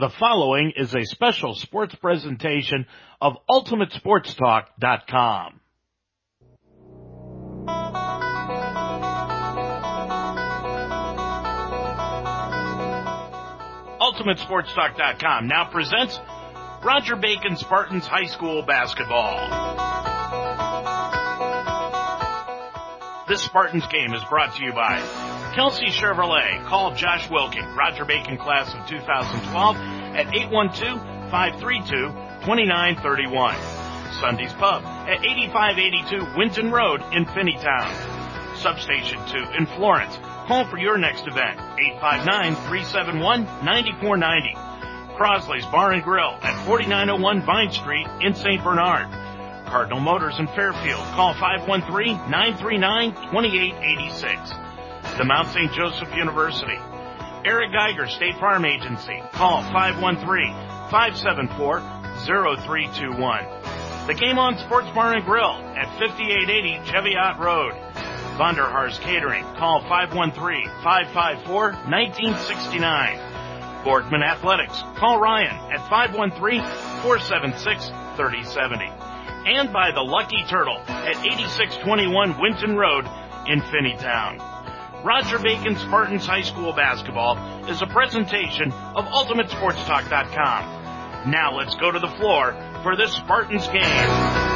The following is a special sports presentation of UltimateSportsTalk.com. UltimateSportsTalk.com now presents Roger Bacon Spartans High School Basketball. This Spartans game is brought to you by Kelsey Chevrolet. Call Josh Wilkin, Roger Bacon class of 2012 at 812-532-2931. Sunday's Pub at 8582 Winton Road in Finneytown. Substation 2 in Florence. Call for your next event. 859-371-9490. Crosley's Bar and Grill at 4901 Vine Street in St. Bernard. Cardinal Motors in Fairfield. Call 513-939-2886 the Mount St. Joseph University. Eric Geiger State Farm Agency. Call 513-574-0321. The Game On Sports Bar and Grill at 5880 Cheviot Road. Vonderhaar's Catering. Call 513-554-1969. Borkman Athletics. Call Ryan at 513-476-3070. And by the Lucky Turtle at 8621 Winton Road in Finneytown. Roger Bacon Spartans High School Basketball is a presentation of UltimateSportsTalk.com. Now let's go to the floor for this Spartans game.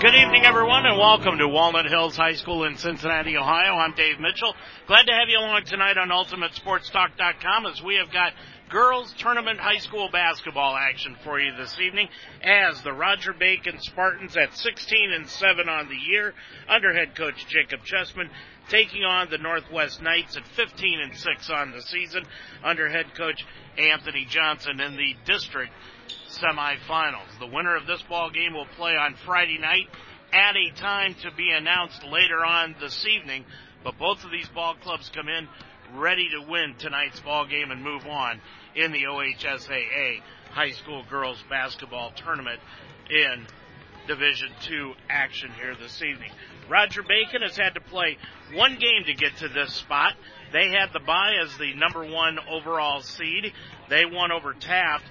Good evening, everyone, and welcome to Walnut Hills High School in Cincinnati, Ohio. I'm Dave Mitchell. Glad to have you along tonight on UltimateSportsTalk.com as we have got girls tournament high school basketball action for you this evening as the Roger Bacon Spartans at 16 and 7 on the year under head coach Jacob Chessman taking on the Northwest Knights at 15 and 6 on the season under head coach Anthony Johnson in the district semifinals. The winner of this ball game will play on Friday night at a time to be announced later on this evening, but both of these ball clubs come in ready to win tonight's ball game and move on in the OHSAA high school girls basketball tournament in Division Two action here this evening. Roger Bacon has had to play one game to get to this spot. They had the bye as the number one overall seed. They won over Taft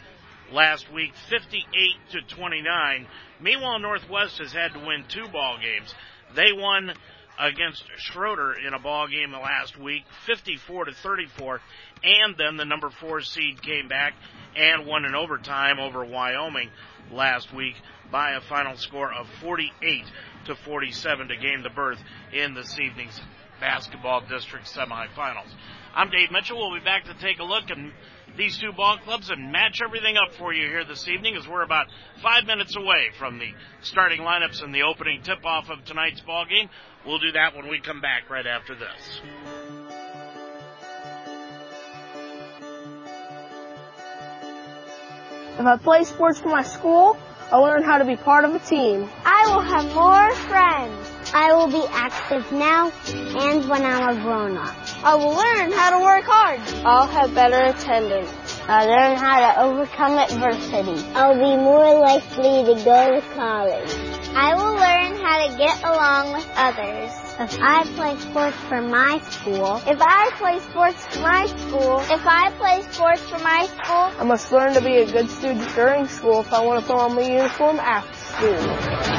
last week, 58 to 29. Meanwhile, Northwest has had to win two ball games. They won against Schroeder in a ball game last week, 54 to 34, and then the number four seed came back and won in overtime over Wyoming last week by a final score of 48 to 47 to gain the berth in this evening's basketball district semifinals. I'm Dave Mitchell. We'll be back to take a look at these two ball clubs and match everything up for you here this evening as we're about five minutes away from the starting lineups and the opening tip off of tonight's ball game. We'll do that when we come back right after this. If I play sports for my school, I'll learn how to be part of a team. I will have more friends. I will be active now and when I'm a grown up. I will learn how to work hard. I'll have better attendance. I'll learn how to overcome adversity. I'll be more likely to go to college. I will learn how to get along with others. If I play sports for my school, if I play sports for my school, if I play sports for my school, I must learn to be a good student during school if I want to put on my uniform after school.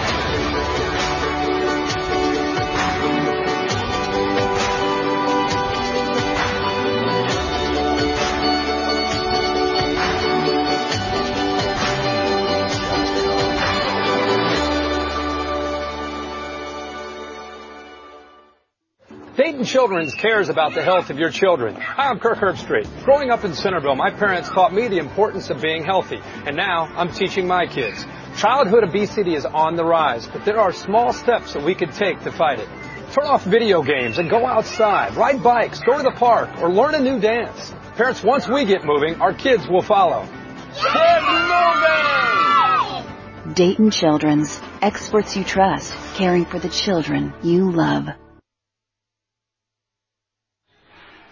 Dayton Children's cares about the health of your children. Hi, I'm Kirk Herbstreit. Growing up in Centerville, my parents taught me the importance of being healthy, and now I'm teaching my kids. Childhood obesity is on the rise, but there are small steps that we can take to fight it. Turn off video games and go outside, ride bikes, go to the park, or learn a new dance. Parents, once we get moving, our kids will follow. Get moving! Dayton Children's, experts you trust, caring for the children you love.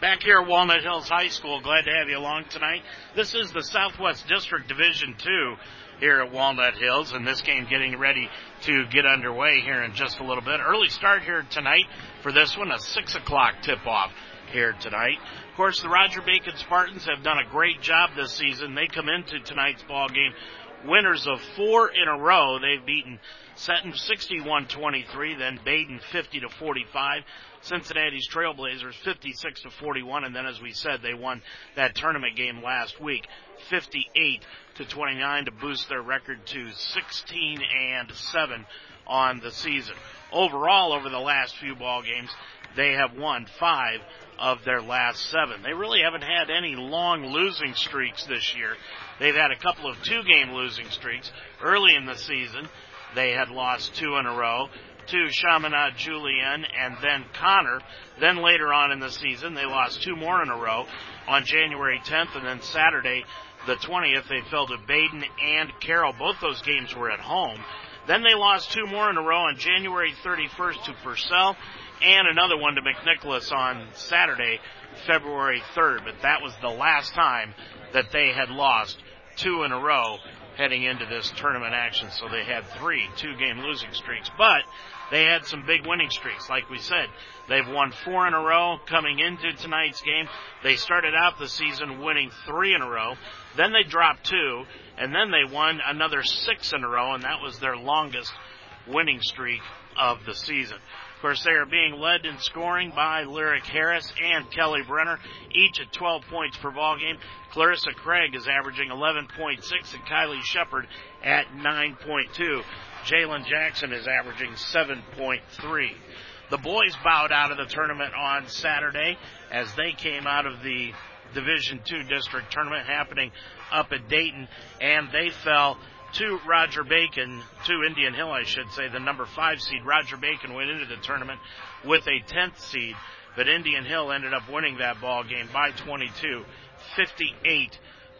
Back here at Walnut Hills High School, glad to have you along tonight. This is the Southwest District Division 2 here at Walnut Hills, and this game getting ready to get underway here in just a little bit. Early start here tonight for this one, a 6 o'clock tip-off. here tonight. Of course, the Roger Bacon Spartans have done a great job this season. They come into tonight's ball game winners of four in a row. They've beaten Seton 61-23, then Badin 50 to 45, Cincinnati's Trailblazers 56 to 41, and then as we said, they won that tournament game last week 58 to 29 to boost their record to 16 and 7 on the season. Overall, over the last few ball games, they have won five of their last seven. They really haven't had any long losing streaks this year. They've had a couple of two game losing streaks early in the season. They had lost two in a row to Chaminade Julienne and then Connor. Then later on in the season, they lost two more in a row on January 10th and then Saturday the 20th, they fell to Badin and Carroll. Both those games were at home. Then they lost two more in a row on January 31st to Purcell and another one to McNicholas on Saturday, February 3rd. But that was the last time that they had lost two in a row heading into this tournament action. So they had three two game losing streaks, but they had some big winning streaks. Like we said, they've won four in a row coming into tonight's game. They started out the season winning three in a row. Then they dropped two and then they won another six in a row and that was their longest winning streak of the season. Of course, they are being led in scoring by Lyric Harris and Kelly Brenner, each at 12 points per ball game. Clarissa Craig is averaging 11.6 and Kylie Shepard at 9.2. Jalen Jackson is averaging 7.3. The boys bowed out of the tournament on Saturday as they came out of the Division Two district tournament happening up at Dayton, and they fell to Roger Bacon, to Indian Hill, I should say, the number five seed. Roger Bacon went into the tournament with a 10th seed, but Indian Hill ended up winning that ball game by 22, 58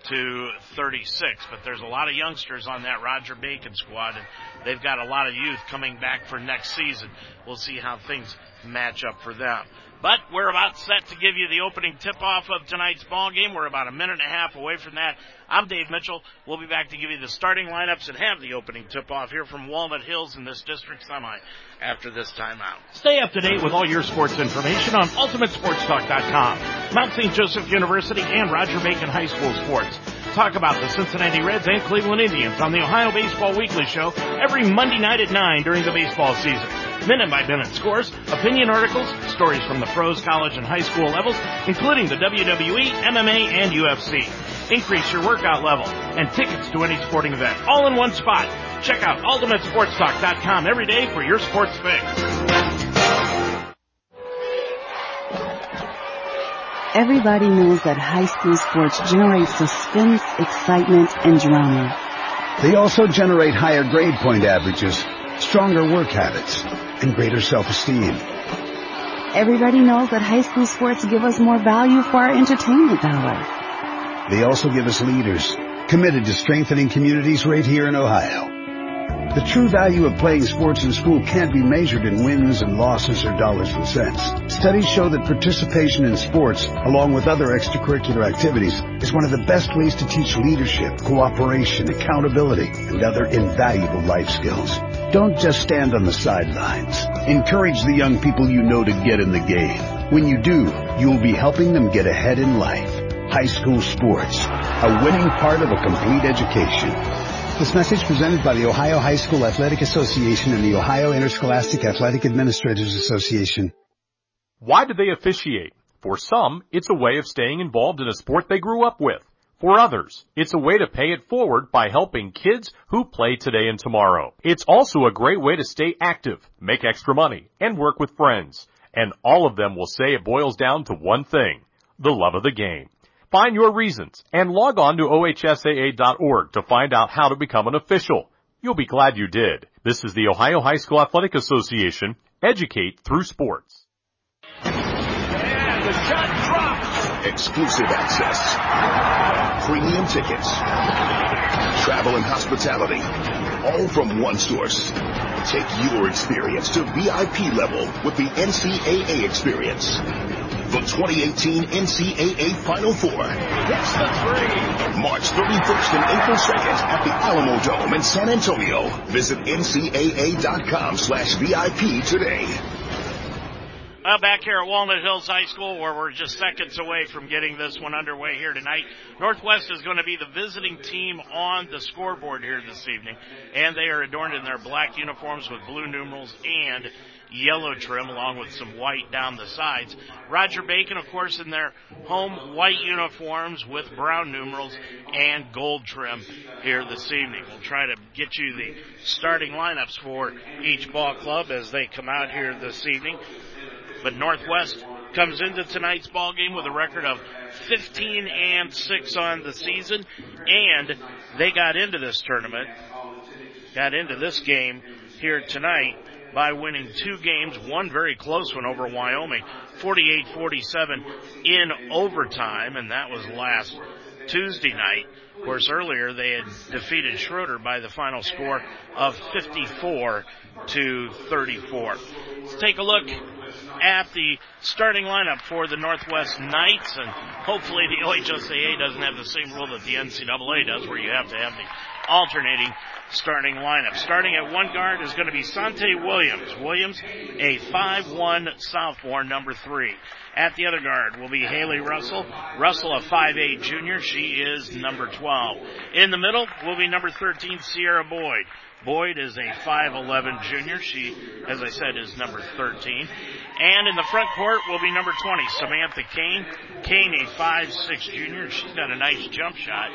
to 36. But there's a lot of youngsters on that Roger Bacon squad, and they've got a lot of youth coming back for next season. We'll see how things match up for them. But we're about set to give you the opening tip-off of tonight's ball game. We're about a minute and a half away from that. I'm Dave Mitchell. We'll be back to give you the starting lineups and have the opening tip-off here from Walnut Hills in this district semi after this timeout. Stay up to date with all your sports information on UltimateSportsTalk.com. Mount St. Joseph University and Roger Bacon High School sports. Talk about the Cincinnati Reds and Cleveland Indians on the Ohio Baseball Weekly Show every Monday night at 9 during the baseball season minute by minute scores, opinion articles, stories from the pros, college, and high school levels, including the WWE, MMA, and UFC. Increase your workout level and tickets to any sporting event all in one spot. Check out UltimateSportsTalk.com every day for your sports fix. Everybody knows that high school sports generate suspense, excitement, and drama. They also generate higher grade point averages, stronger work habits, and greater self-esteem. Everybody knows that high school sports give us more value for our entertainment dollar. They also give us leaders committed to strengthening communities right here in Ohio. The true value of playing sports in school can't be measured in wins and losses or dollars and cents. Studies show that participation in sports, along with other extracurricular activities, is one of the best ways to teach leadership, cooperation, accountability, and other invaluable life skills. Don't just stand on the sidelines. Encourage the young people you know to get in the game. When you do, you'll be helping them get ahead in life. High school sports, a winning part of a complete education. This message presented by the Ohio High School Athletic Association and the Ohio Interscholastic Athletic Administrators Association. Why do they officiate? For some, it's a way of staying involved in a sport they grew up with. For others, it's a way to pay it forward by helping kids who play today and tomorrow. It's also a great way to stay active, make extra money, and work with friends. And all of them will say it boils down to one thing, the love of the game. Find your reasons and log on to ohsaa.org to find out how to become an official. You'll be glad you did. This is the Ohio High School Athletic Association. Educate through sports. And the shot dropped. Exclusive access. Premium tickets. Travel and hospitality. All from one source. Take your experience to VIP level with the NCAA experience. The 2018 NCAA Final Four. Hits the three. March 31st and April 2nd at the Alamodome in San Antonio. Visit ncaa.com slash VIP today. Well, back here at Walnut Hills High School, where we're just seconds away from getting this one underway here tonight, Northwest is going to be the visiting team on the scoreboard here this evening, and they are adorned in their black uniforms with blue numerals and yellow trim along with some white down the sides. Roger Bacon, of course, in their home white uniforms with brown numerals and gold trim here this evening. We'll try to get you the starting lineups for each ball club as they come out here this evening. But Northwest comes into tonight's ball game with a record of 15 and 6 on the season and they got into this tournament, got into this game here tonight by winning two games, one very close one over Wyoming, 48-47 in overtime, and that was last Tuesday night. Of course, earlier they had defeated Schroeder by the final score of 54 to 34. Let's take a look at the starting lineup for the Northwest Knights, and hopefully the OHSAA doesn't have the same rule that the NCAA does, where you have to have the alternating starting lineup. Starting at one guard is going to be Sante Williams. Williams, a 5'1 sophomore, number three. At the other guard will be Haley Russell. Russell, a 5'8 junior. She is number 12. In the middle will be number 13, Sierra Boyd. Boyd is a 5'11 junior. She, as I said, is number 13. And in the front court will be number 20, Samantha Kane. Kane, a 5'6 junior. She's got a nice jump shot.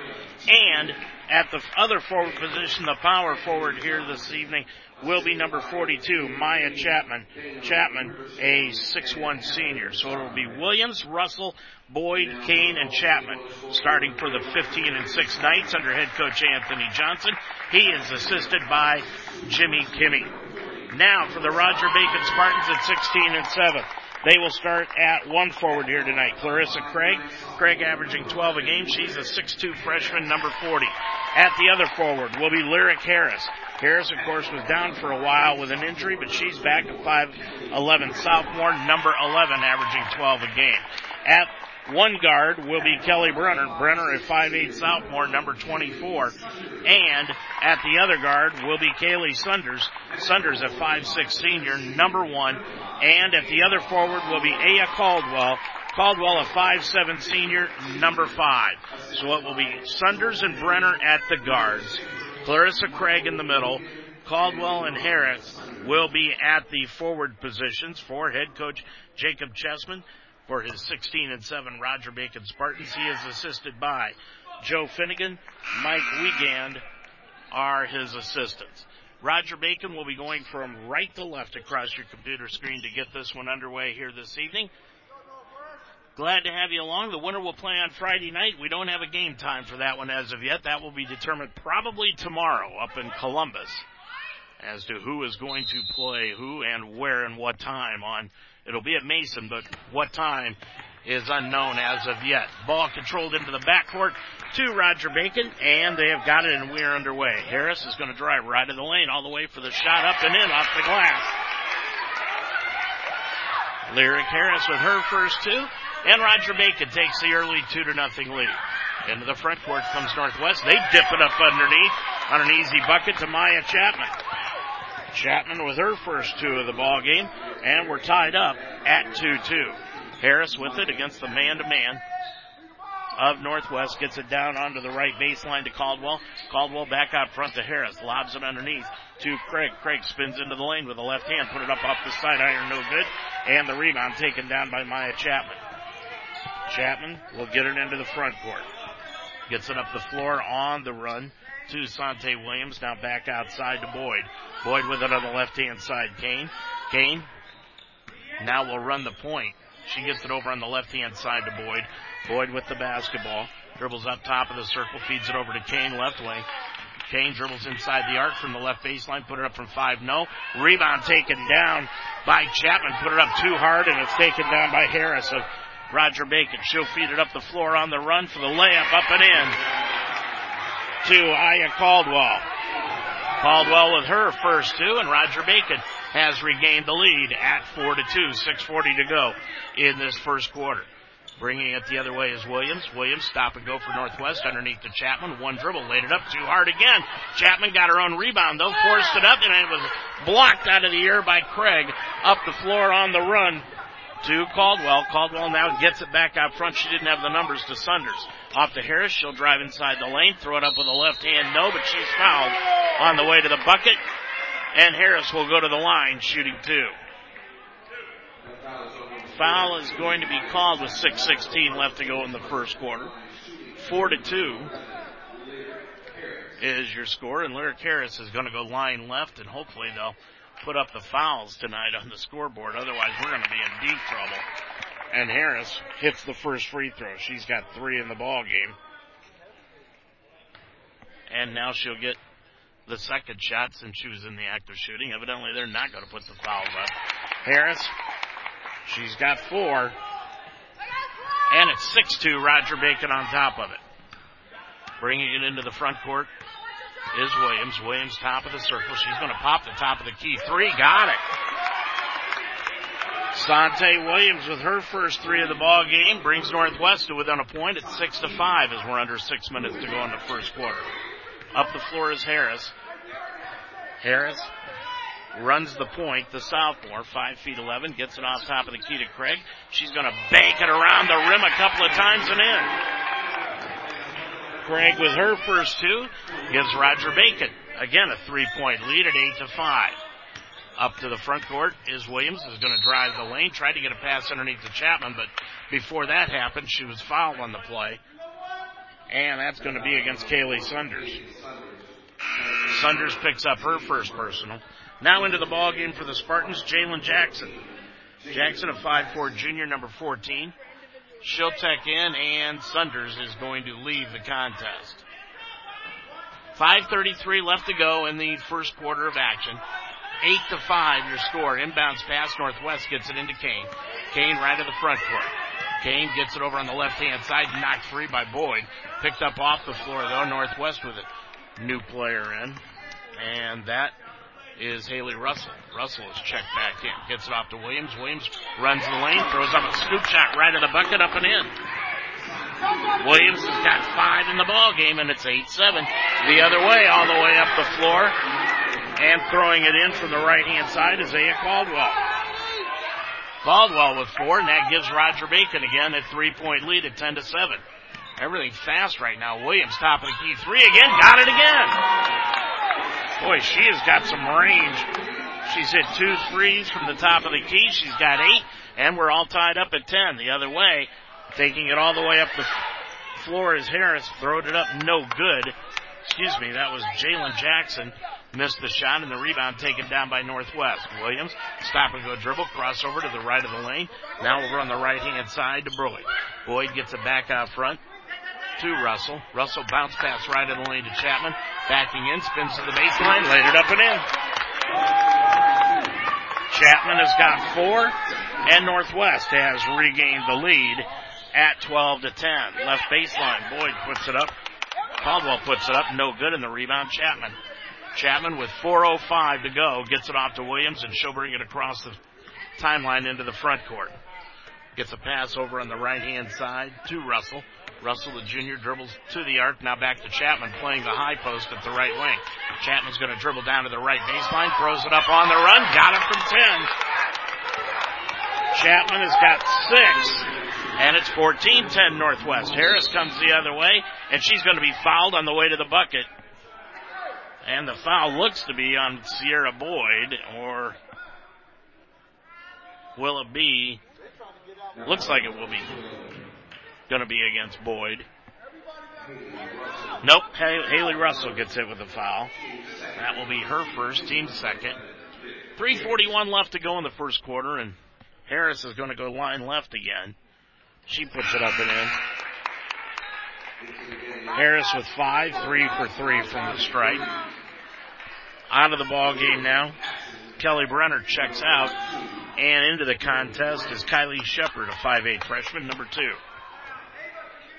And at the other forward position, the power forward here this evening will be number 42, Maya Chapman. Chapman, a 6'1 senior. So it will be Williams, Russell, Boyd, Kane, and Chapman starting for the 15 and 6 Knights under head coach Anthony Johnson. He is assisted by Jimmy Kimmy. Now for the Roger Bacon Spartans at 16 and 7. They will start at one forward here tonight. Clarissa Craig. Craig averaging 12 a game. She's a 6'2 freshman, number 40. At the other forward will be Lyric Harris. Harris, of course, was down for a while with an injury, but she's back at 5'11 sophomore, number 11, averaging 12 a game. At one guard will be Kelly Brenner. Brenner, a 5'8 sophomore, number 24. And at the other guard will be Kaylee Sunders. Sunders, a 5'6 senior, number one. And at the other forward will be Aya Caldwell. Caldwell, a 5'7 senior, number five. So it will be Sunders and Brenner at the guards. Clarissa Craig in the middle. Caldwell and Harris will be at the forward positions for head coach Jacob Chessman for his 16 and 7 Roger Bacon Spartans. He is assisted by Joe Finnegan, Mike Wiegand are his assistants. Roger Bacon will be going from right to left across your computer screen to get this one underway here this evening. Glad to have you along. The winner will play on Friday night. We don't have a game time for that one as of yet. That will be determined probably tomorrow up in Columbus as to who is going to play who and where and what time on It'll be at Mason, but what time is unknown as of yet. Ball controlled into the backcourt to Roger Bacon, and they have got it, and we're underway. Harris is going to drive right in the lane all the way for the shot up and in off the glass. Lyric Harris with her first two, and Roger Bacon takes the early two to nothing lead. Into the front court comes Northwest. They dip it up underneath on an easy bucket to Maya Chapman. Chapman with her first two of the ball game, and we're tied up at 2-2. Harris with it against the man-to-man of Northwest gets it down onto the right baseline to Caldwell. Caldwell back out front to Harris, lobs it underneath to Craig. Craig spins into the lane with the left hand, put it up off the side iron, no good, and the rebound taken down by Maya Chapman. Chapman will get it into the front court. Gets it up the floor on the run Sante Williams. Now back outside to Boyd. Boyd with it on the left hand side. Kane. Kane now will run the point. She gets it over on the left hand side to Boyd. Boyd with the basketball. Dribbles up top of the circle, feeds it over to Kane left wing. Kane dribbles inside the arc from the left baseline, put it up from five, no. Rebound taken down by Chapman, put it up too hard, and it's taken down by Harris of Roger Bacon. She'll feed it up the floor on the run for the layup up and in to Aya Caldwell. Caldwell with her first two, and Roger Bacon has regained the lead at four to two. Six forty to go in this first quarter. Bringing it the other way is Williams. Williams stop and go for Northwest underneath to Chapman. One dribble, laid it up too hard again. Chapman got her own rebound though, forced it up, and it was blocked out of the air by Craig up the floor on the run to Caldwell. Caldwell now gets it back out front. She didn't have the numbers to Sunders. Off to Harris. She'll drive inside the lane, throw it up with a left hand. No, but she's fouled on the way to the bucket. And Harris will go to the line shooting two. Foul is going to be called with 6.16 left to go in the first quarter. Four to two is your score, and Lyric Harris is going to go line left, and hopefully they'll put up the fouls tonight on the scoreboard. Otherwise, we're going to be in deep trouble. And Harris hits the first free throw. She's got three in the ball game. And now she'll get the second shot since she was in the act of shooting. Evidently, they're not going to put the fouls up. Harris, she's got four. And it's 6-2, Roger Bacon on top of it. Bringing it into the front court is Williams. Williams top of the circle. She's going to pop the top of the key. Three, got it. Sante Williams with her first three of the ball game brings Northwest to within a point at six to five as we're under six minutes to go in the first quarter. Up the floor is Harris. Harris runs the point, the sophomore, five feet eleven, gets it off top of the key to Craig. She's going to bank it around the rim a couple of times and in. Craig with her first two gives Roger Bacon again a three point lead at eight to five. Up to the front court is Williams is going to drive the lane, tried to get a pass underneath to Chapman, but before that happened, she was fouled on the play. And that's going to be against Kaylee Sunders. Sunders picks up her first personal. Now into the ball game for the Spartans, Jalen Jackson. Jackson, a 5'4 junior, number 14. She'll check in, and Sunders is going to leave the contest. 5.33 left to go in the first quarter of action. 8 to 5 your score. Inbounds pass. Northwest gets it into Kane. Kane right to the front court. Kane gets it over on the left hand side, knocked free by Boyd. Picked up off the floor though. Northwest with it. New player in. And that is Haley Russell. Russell is checked back in. Gets it off to Williams. Williams runs the lane, throws up a scoop shot right at the bucket, up and in. Williams has got five in the ball game, and it's 8-7. The other way, all the way up the floor. And throwing it in from the right-hand side is Aya Caldwell. Caldwell with four, and that gives Roger Bacon again a three-point lead at 10 to 7. Everything fast right now. Williams top of the key three again, got it again. Boy, she has got some range. She's hit two threes from the top of the key. She's got eight, and we're all tied up at ten. The other way, taking it all the way up the floor is Harris. Throwed it up, no good. Excuse me, that was Jalen Jackson. Missed the shot and the rebound taken down by Northwest. Williams, stop and go dribble, crossover to the right of the lane. Now over on the right hand side to Boyd. Boyd gets it back out front to Russell. Russell bounce pass right in the lane to Chapman. Backing in, spins to the baseline, laid it up and in. Chapman has got four, and Northwest has regained the lead at 12 to 10. Left baseline, Boyd puts it up. Caldwell puts it up, no good in the rebound. Chapman. Chapman with 4.05 to go gets it off to Williams, and she'll bring it across the timeline into the front court. Gets a pass over on the right hand side to Russell. Russell, the junior, dribbles to the arc. Now back to Chapman playing the high post at the right wing. Chapman's going to dribble down to the right baseline, throws it up on the run, got it from 10. Chapman has got six, and it's 14-10 Northwest. Harris comes the other way, and she's going to be fouled on the way to the bucket. And the foul looks to be on Sierra Boyd, or will it be? Looks like it will be going to be against Boyd. Nope, Haley Russell gets hit with a foul. That will be her first, team second. 341 left to go in the first quarter, and Harris is going to go line left again. She puts it up and in. Harris with five, three for three from the strike. Out of the ball game now. Kelly Brenner checks out, and into the contest is Kylie Shepard, a 5'8 freshman, number two.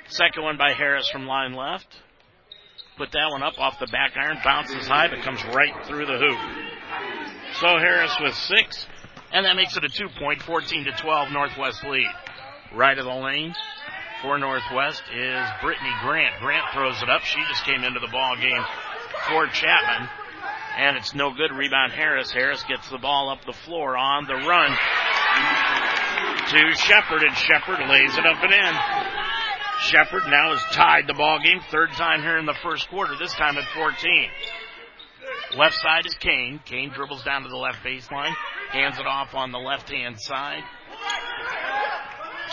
Second one by Harris from line left. Put that one up off the back iron, bounces high, but comes right through the hoop. So Harris with six, and that makes it a two point, 14 to 12 Northwest lead. Right of the lane for Northwest is Brittany Grant. Grant throws it up. She just came into the ball game for Chapman. And it's no good. Rebound Harris. Harris gets the ball up the floor on the run. to Shepard, and Shepard lays it up and in. Shepard now has tied the ball game, third time here in the first quarter, this time at 14. Left side is Kane. Kane dribbles down to the left baseline, hands it off on the left hand side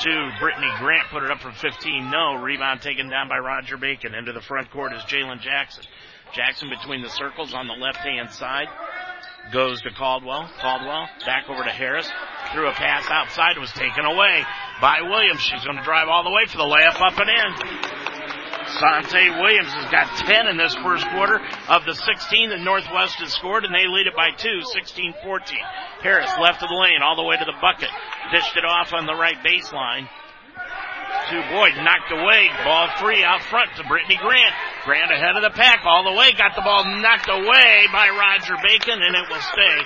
to Brittany Grant, put it up from 15. No. Rebound taken down by Roger Bacon. Into the front court is Jalen Jackson. Jackson between the circles on the left hand side. Goes to Caldwell. Caldwell back over to Harris. Threw a pass outside. Was taken away by Williams. She's going to drive all the way for the layup up and in. Sante Williams has got 10 in this first quarter of the 16 that Northwest has scored, and they lead it by two, 16-14. Harris left of the lane all the way to the bucket. Dished it off on the right baseline. To Boyd, knocked away. Ball free out front to Brittany Grant. Grant ahead of the pack all the way. Got the ball knocked away by Roger Bacon, and it will stay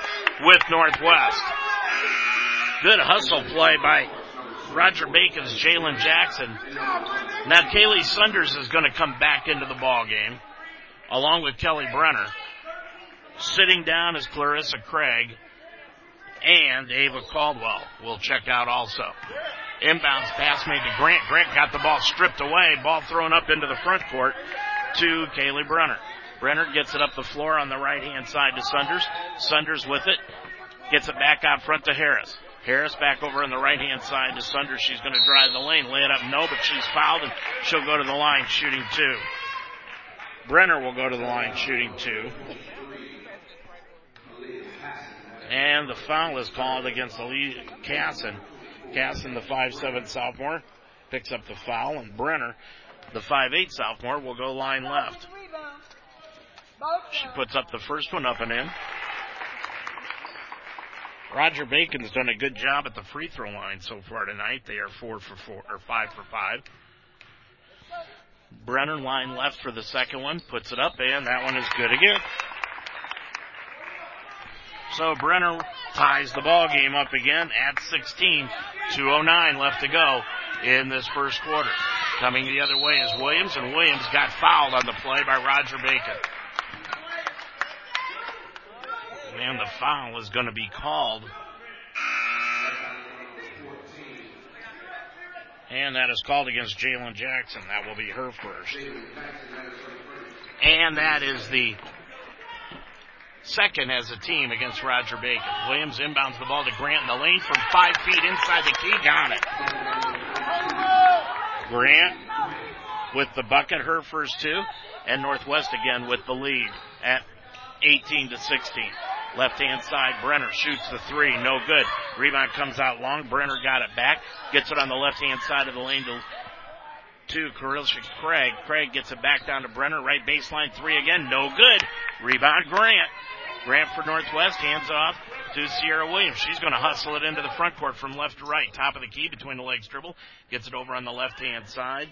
with Northwest. Good hustle play by Roger Bacon's Jalen Jackson. Now Kaylee Sunders is going to come back into the ball game, along with Kelly Brenner. Sitting down is Clarissa Craig, and Ava Caldwell will check out also. Inbounds pass made to Grant. Grant got the ball stripped away. Ball thrown up into the front court to Kaylee Brenner. Brenner gets it up the floor on the right hand side to Sunders. Sunders with it. Gets it back out front to Harris. Harris back over on the right hand side to Sunders. She's going to drive the lane. Lay it up. No, but she's fouled and she'll go to the line shooting two. Brenner will go to the line shooting two. And the foul is called against Ali Casson. Casson, the five-seven sophomore, picks up the foul, and Brenner, the five-eight sophomore, will go line left. She puts up the first one up and in. Roger Bacon's done a good job at the free throw line so far tonight. They are four for four or five for five. Brenner line left for the second one, puts it up, and that one is good again. So Brenner ties the ball game up again at 16. 209 left to go in this first quarter. Coming the other way is Williams, and Williams got fouled on the play by Roger Bacon. And the foul is going to be called. And that is called against Jalen Jackson. That will be her first. And that is the second as a team against Roger Bacon. Williams inbounds the ball to Grant in the lane from five feet inside the key. Got it. Grant with the bucket, her first two, and Northwest again with the lead at 18 to 16. Left hand side, Brenner shoots the three, no good. Rebound comes out long. Brenner got it back, gets it on the left hand side of the lane to to Carissa Craig. Craig gets it back down to Brenner, right baseline three again, no good. Rebound Grant. Grant for Northwest, hands off to Sierra Williams. She's going to hustle it into the front court from left to right. Top of the key between the legs dribble. Gets it over on the left hand side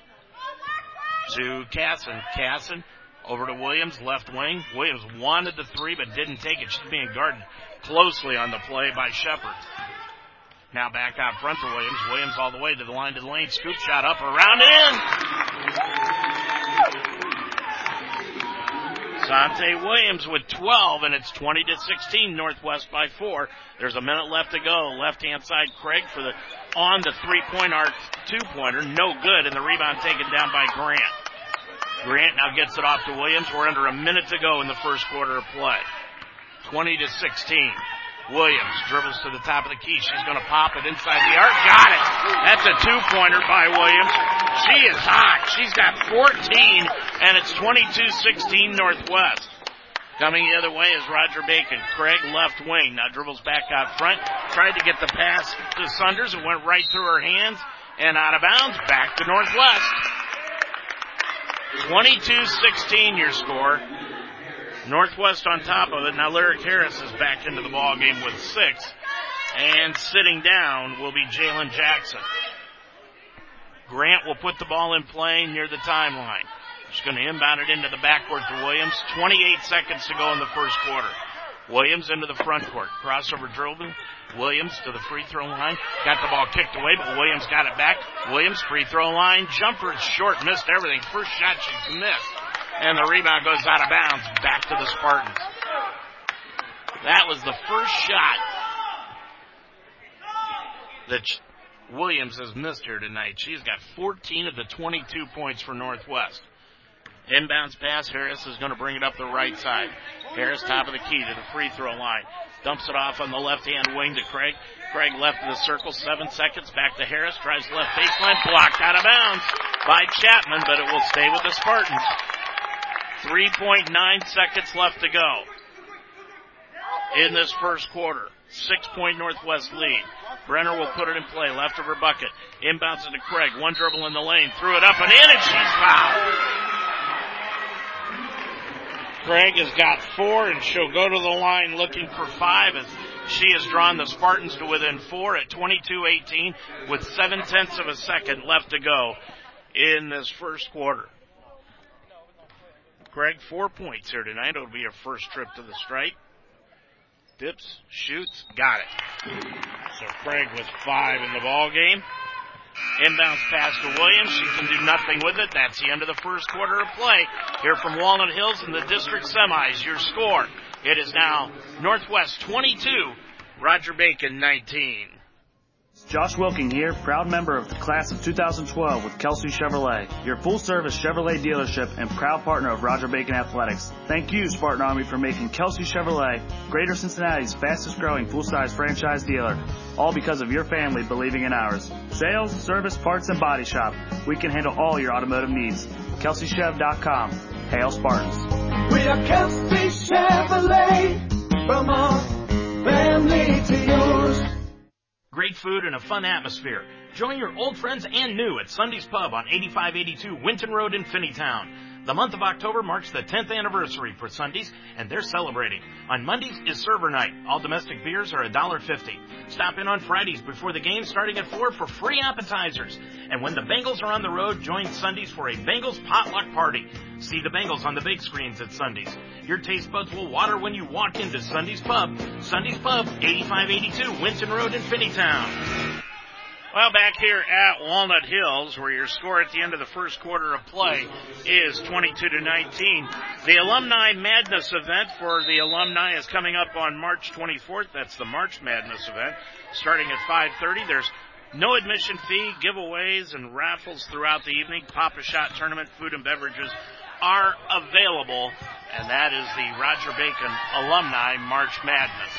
to Casson. Casson over to Williams, left wing. Williams wanted the three but didn't take it. She's being guarded closely on the play by Shepard. Now back out front to Williams. Williams all the way to the line to the lane. Scoop shot up around in. Sante Williams with 12, and it's 20 to 16, Northwest by four. There's a minute left to go. Left hand side, Craig for the on the three point arc two pointer, no good, and the rebound taken down by Grant. Grant now gets it off to Williams. We're under a minute to go in the first quarter of play. 20 to 16. Williams dribbles to the top of the key. She's going to pop it inside the arc. Got it. That's a two pointer by Williams. She is hot. She's got 14 and it's 22-16 Northwest. Coming the other way is Roger Bacon. Craig left wing. Now dribbles back out front. Tried to get the pass to Sunders. It went right through her hands and out of bounds. Back to Northwest. 22-16 your score. Northwest on top of it. Now Lyric Harris is back into the ball game with six. And sitting down will be Jalen Jackson. Grant will put the ball in play near the timeline. She's going to inbound it into the backcourt to Williams. 28 seconds to go in the first quarter. Williams into the front court. Crossover dribbling. Williams to the free throw line. Got the ball kicked away, but Williams got it back. Williams free throw line. Jumper short. Missed everything. First shot she's missed. And the rebound goes out of bounds. Back to the Spartans. That was the first shot that Williams has missed here tonight. She's got 14 of the 22 points for Northwest. Inbounds pass. Harris is going to bring it up the right side. Harris top of the key to the free throw line. Dumps it off on the left hand wing to Craig. Craig left of the circle, seven seconds. Back to Harris. Drives left baseline. Blocked out of bounds by Chapman, but it will stay with the Spartans. 3.9 seconds left to go in this first quarter. Six point Northwest lead. Brenner will put it in play, left of her bucket. Inbounds to Craig. One dribble in the lane. Threw it up and in, and she's fouled. Craig has got four, and she'll go to the line looking for five as she has drawn the Spartans to within four at 22-18 with seven tenths of a second left to go in this first quarter. Craig, four points here tonight. It'll be her first trip to the stripe. Dips, shoots, got it. So Craig with five in the ball game. Inbounds pass to Williams. She can do nothing with it. That's the end of the first quarter of play. Here from Walnut Hills in the district semis, your score. It is now Northwest 22, Roger Bacon 19. Josh Wilking here, proud member of the class of 2012 with Kelsey Chevrolet, your full service Chevrolet dealership and proud partner of Roger Bacon Athletics. Thank you, Spartan Army, for making Kelsey Chevrolet Greater Cincinnati's fastest growing full size franchise dealer. All because of your family believing in ours. Sales, service, parts, and body shop. We can handle all your automotive needs. KelseyChev.com. Hail Spartans. We are Kelsey Chevrolet from our family to yours. Great food and a fun atmosphere. Join your old friends and new at Sunday's Pub on 8582 Winton Road in Finneytown. The month of October marks the 10th anniversary for Sundays, and they're celebrating. On Mondays is server night. All domestic beers are $1.50. Stop in on Fridays before the game starting at 4 for free appetizers. And when the Bengals are on the road, join Sundays for a Bengals potluck party. See the Bengals on the big screens at Sundays. Your taste buds will water when you walk into Sunday's Pub. Sunday's Pub, 8582 Winton Road in Finneytown. Well, back here at Walnut Hills, where your score at the end of the first quarter of play is 22 to 19. The Alumni Madness event for the alumni is coming up on March 24th. That's the March Madness event, starting at 5:30. There's no admission fee, giveaways, and raffles throughout the evening. Pop-A-Shot tournament, food and beverages are available, and that is the Roger Bacon Alumni March Madness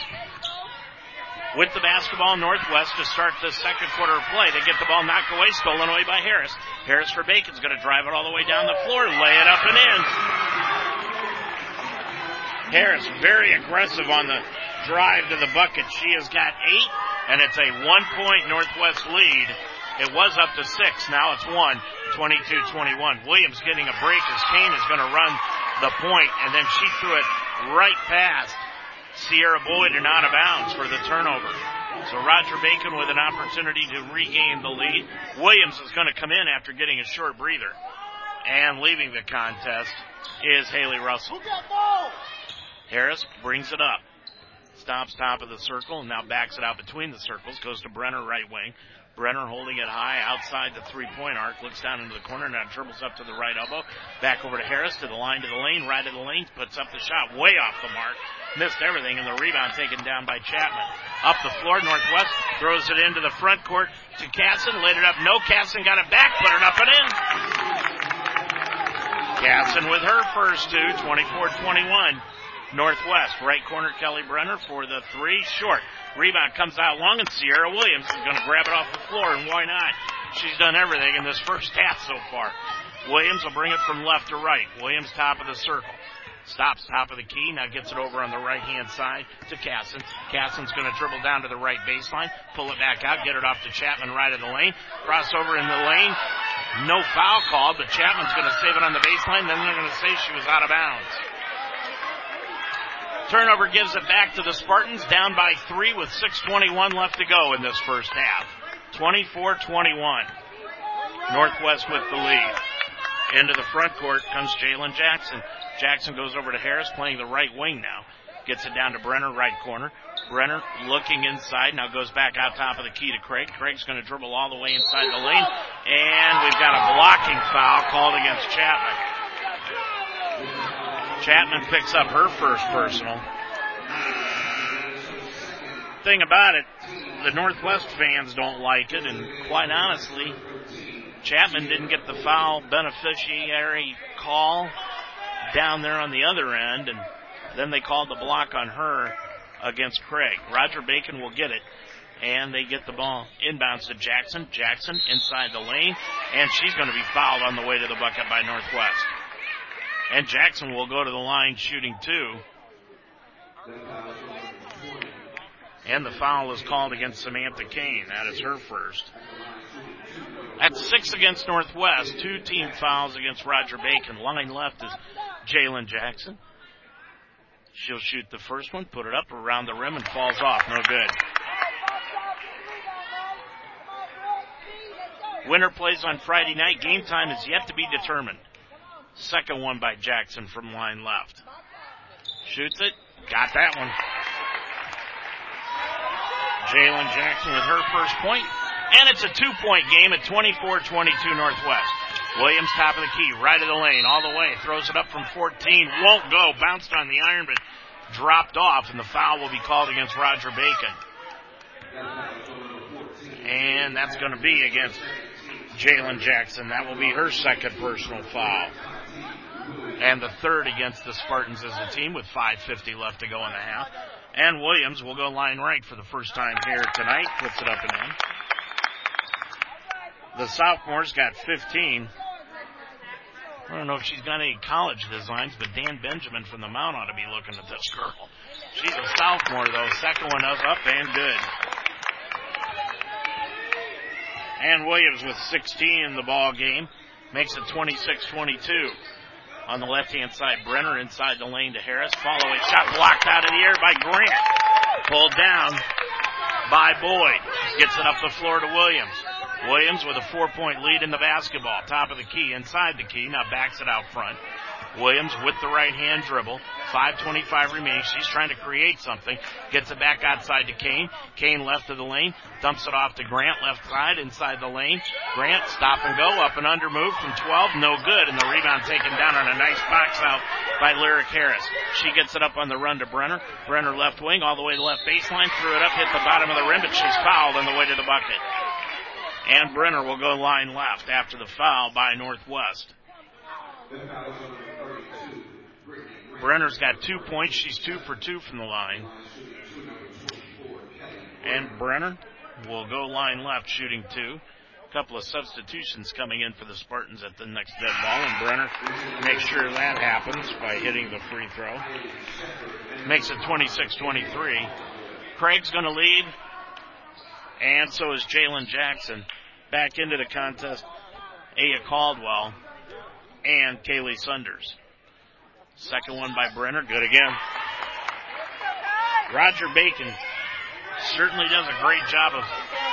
with the basketball Northwest to start the second quarter of play. They get the ball knocked away, stolen away by Harris. Harris for Bacon's going to drive it all the way down the floor, lay it up and in. Harris very aggressive on the drive to the bucket. She has got eight, and it's a one point Northwest lead. It was up to six. Now it's one, 22-21. Williams getting a break as Kane is going to run the point, and then she threw it right past Sierra Boyd and out of bounds for the turnover. So Roger Bacon with an opportunity to regain the lead. Williams is going to come in after getting a short breather. And leaving the contest is Haley Russell. Harris brings it up. Stops top of the circle and now backs it out between the circles. Goes to Brenner right wing. Brenner holding it high outside the three point arc, looks down into the corner, now dribbles up to the right elbow, back over to Harris, to the line, to the lane, right of the lane, puts up the shot way off the mark, missed everything, and the rebound taken down by Chapman. Up the floor, Northwest throws it into the front court to Casson, laid it up, no, Casson got it back, put it up and in. Casson with her first two, 24-21. Northwest. Right corner, Kelly Brenner for the three. Short. Rebound comes out long, and Sierra Williams is going to grab it off the floor, and why not? She's done everything in this first half so far. Williams will bring it from left to right. Williams top of the circle. Stops top of the key, now gets it over on the right hand side to Casson. Casson's gonna dribble down to the right baseline, pull it back out, get it off to Chapman right of the lane, crossover in the lane. No foul called, but Chapman's gonna save it on the baseline, then they're gonna say she was out of bounds. Turnover gives it back to the Spartans, down by three with 6.21 left to go in this first half. 24-21. Northwest with the lead. Into the front court comes Jalen Jackson. Jackson goes over to Harris, playing the right wing now. Gets it down to Brenner, right corner. Brenner looking inside, now goes back out top of the key to Craig. Craig's going to dribble all the way inside the lane, and we've got a blocking foul called against Chapman. Chapman picks up her first personal. thing about it, the Northwest fans don't like it, and quite honestly, Chapman didn't get the foul beneficiary call down there on the other end, and then they called the block on her against Craig. Roger Bacon will get it, and they get the ball inbounds to Jackson. Jackson inside the lane, and she's going to be fouled on the way to the bucket by Northwest. And Jackson will go to the line shooting two. And the foul is called against Samantha Kane. That is her first. That's six against Northwest. Two team fouls against Roger Bacon. Line left is Jalen Jackson. She'll shoot the first one, put it up around the rim, and falls off. No good. Winner plays on Friday night. Game time is yet to be determined. Second one by Jackson from line left. Shoots it. Got that one. Jalen Jackson with her first point. And it's a two point game at 24-22 Northwest. Williams top of the key, right of the lane, all the way. Throws it up from 14. Won't go. Bounced on the iron, but dropped off, and the foul will be called against Roger Bacon. And that's going to be against Jalen Jackson. That will be her second personal foul. And the third against the Spartans as a team with 5.50 left to go in the half. And Williams will go line right for the first time here tonight. Puts it up and in. The sophomores got 15. I don't know if she's got any college designs, but Dan Benjamin from the Mount ought to be looking at this girl. She's a sophomore though. Second one up, up and good. And Williams with 16 in the ball game makes it 26-22. On the left hand side, Brenner inside the lane to Harris. Following shot blocked out of the air by Grant. Pulled down by Boyd. Gets it up the floor to Williams. Williams with a four point lead in the basketball. Top of the key, inside the key. Now backs it out front. Williams with the right hand dribble. 5.25 remaining. She's trying to create something. Gets it back outside to Kane. Kane left of the lane. Dumps it off to Grant left side inside the lane. Grant stop and go. Up and under move from 12. No good. And the rebound taken down on a nice box out by Lyric Harris. She gets it up on the run to Brenner. Brenner left wing all the way to left baseline. Threw it up, hit the bottom of the rim, but she's fouled on the way to the bucket. And Brenner will go line left after the foul by Northwest. Brenner's got two points. She's two for two from the line. And Brenner will go line left shooting two. A couple of substitutions coming in for the Spartans at the next dead ball, and Brenner makes sure that happens by hitting the free throw. Makes it 26-23. Craig's going to lead, and so is Jalen Jackson. Back into the contest, Aya Caldwell and Kaylee Sunders. Second one by Brenner, good again. Roger Bacon certainly does a great job of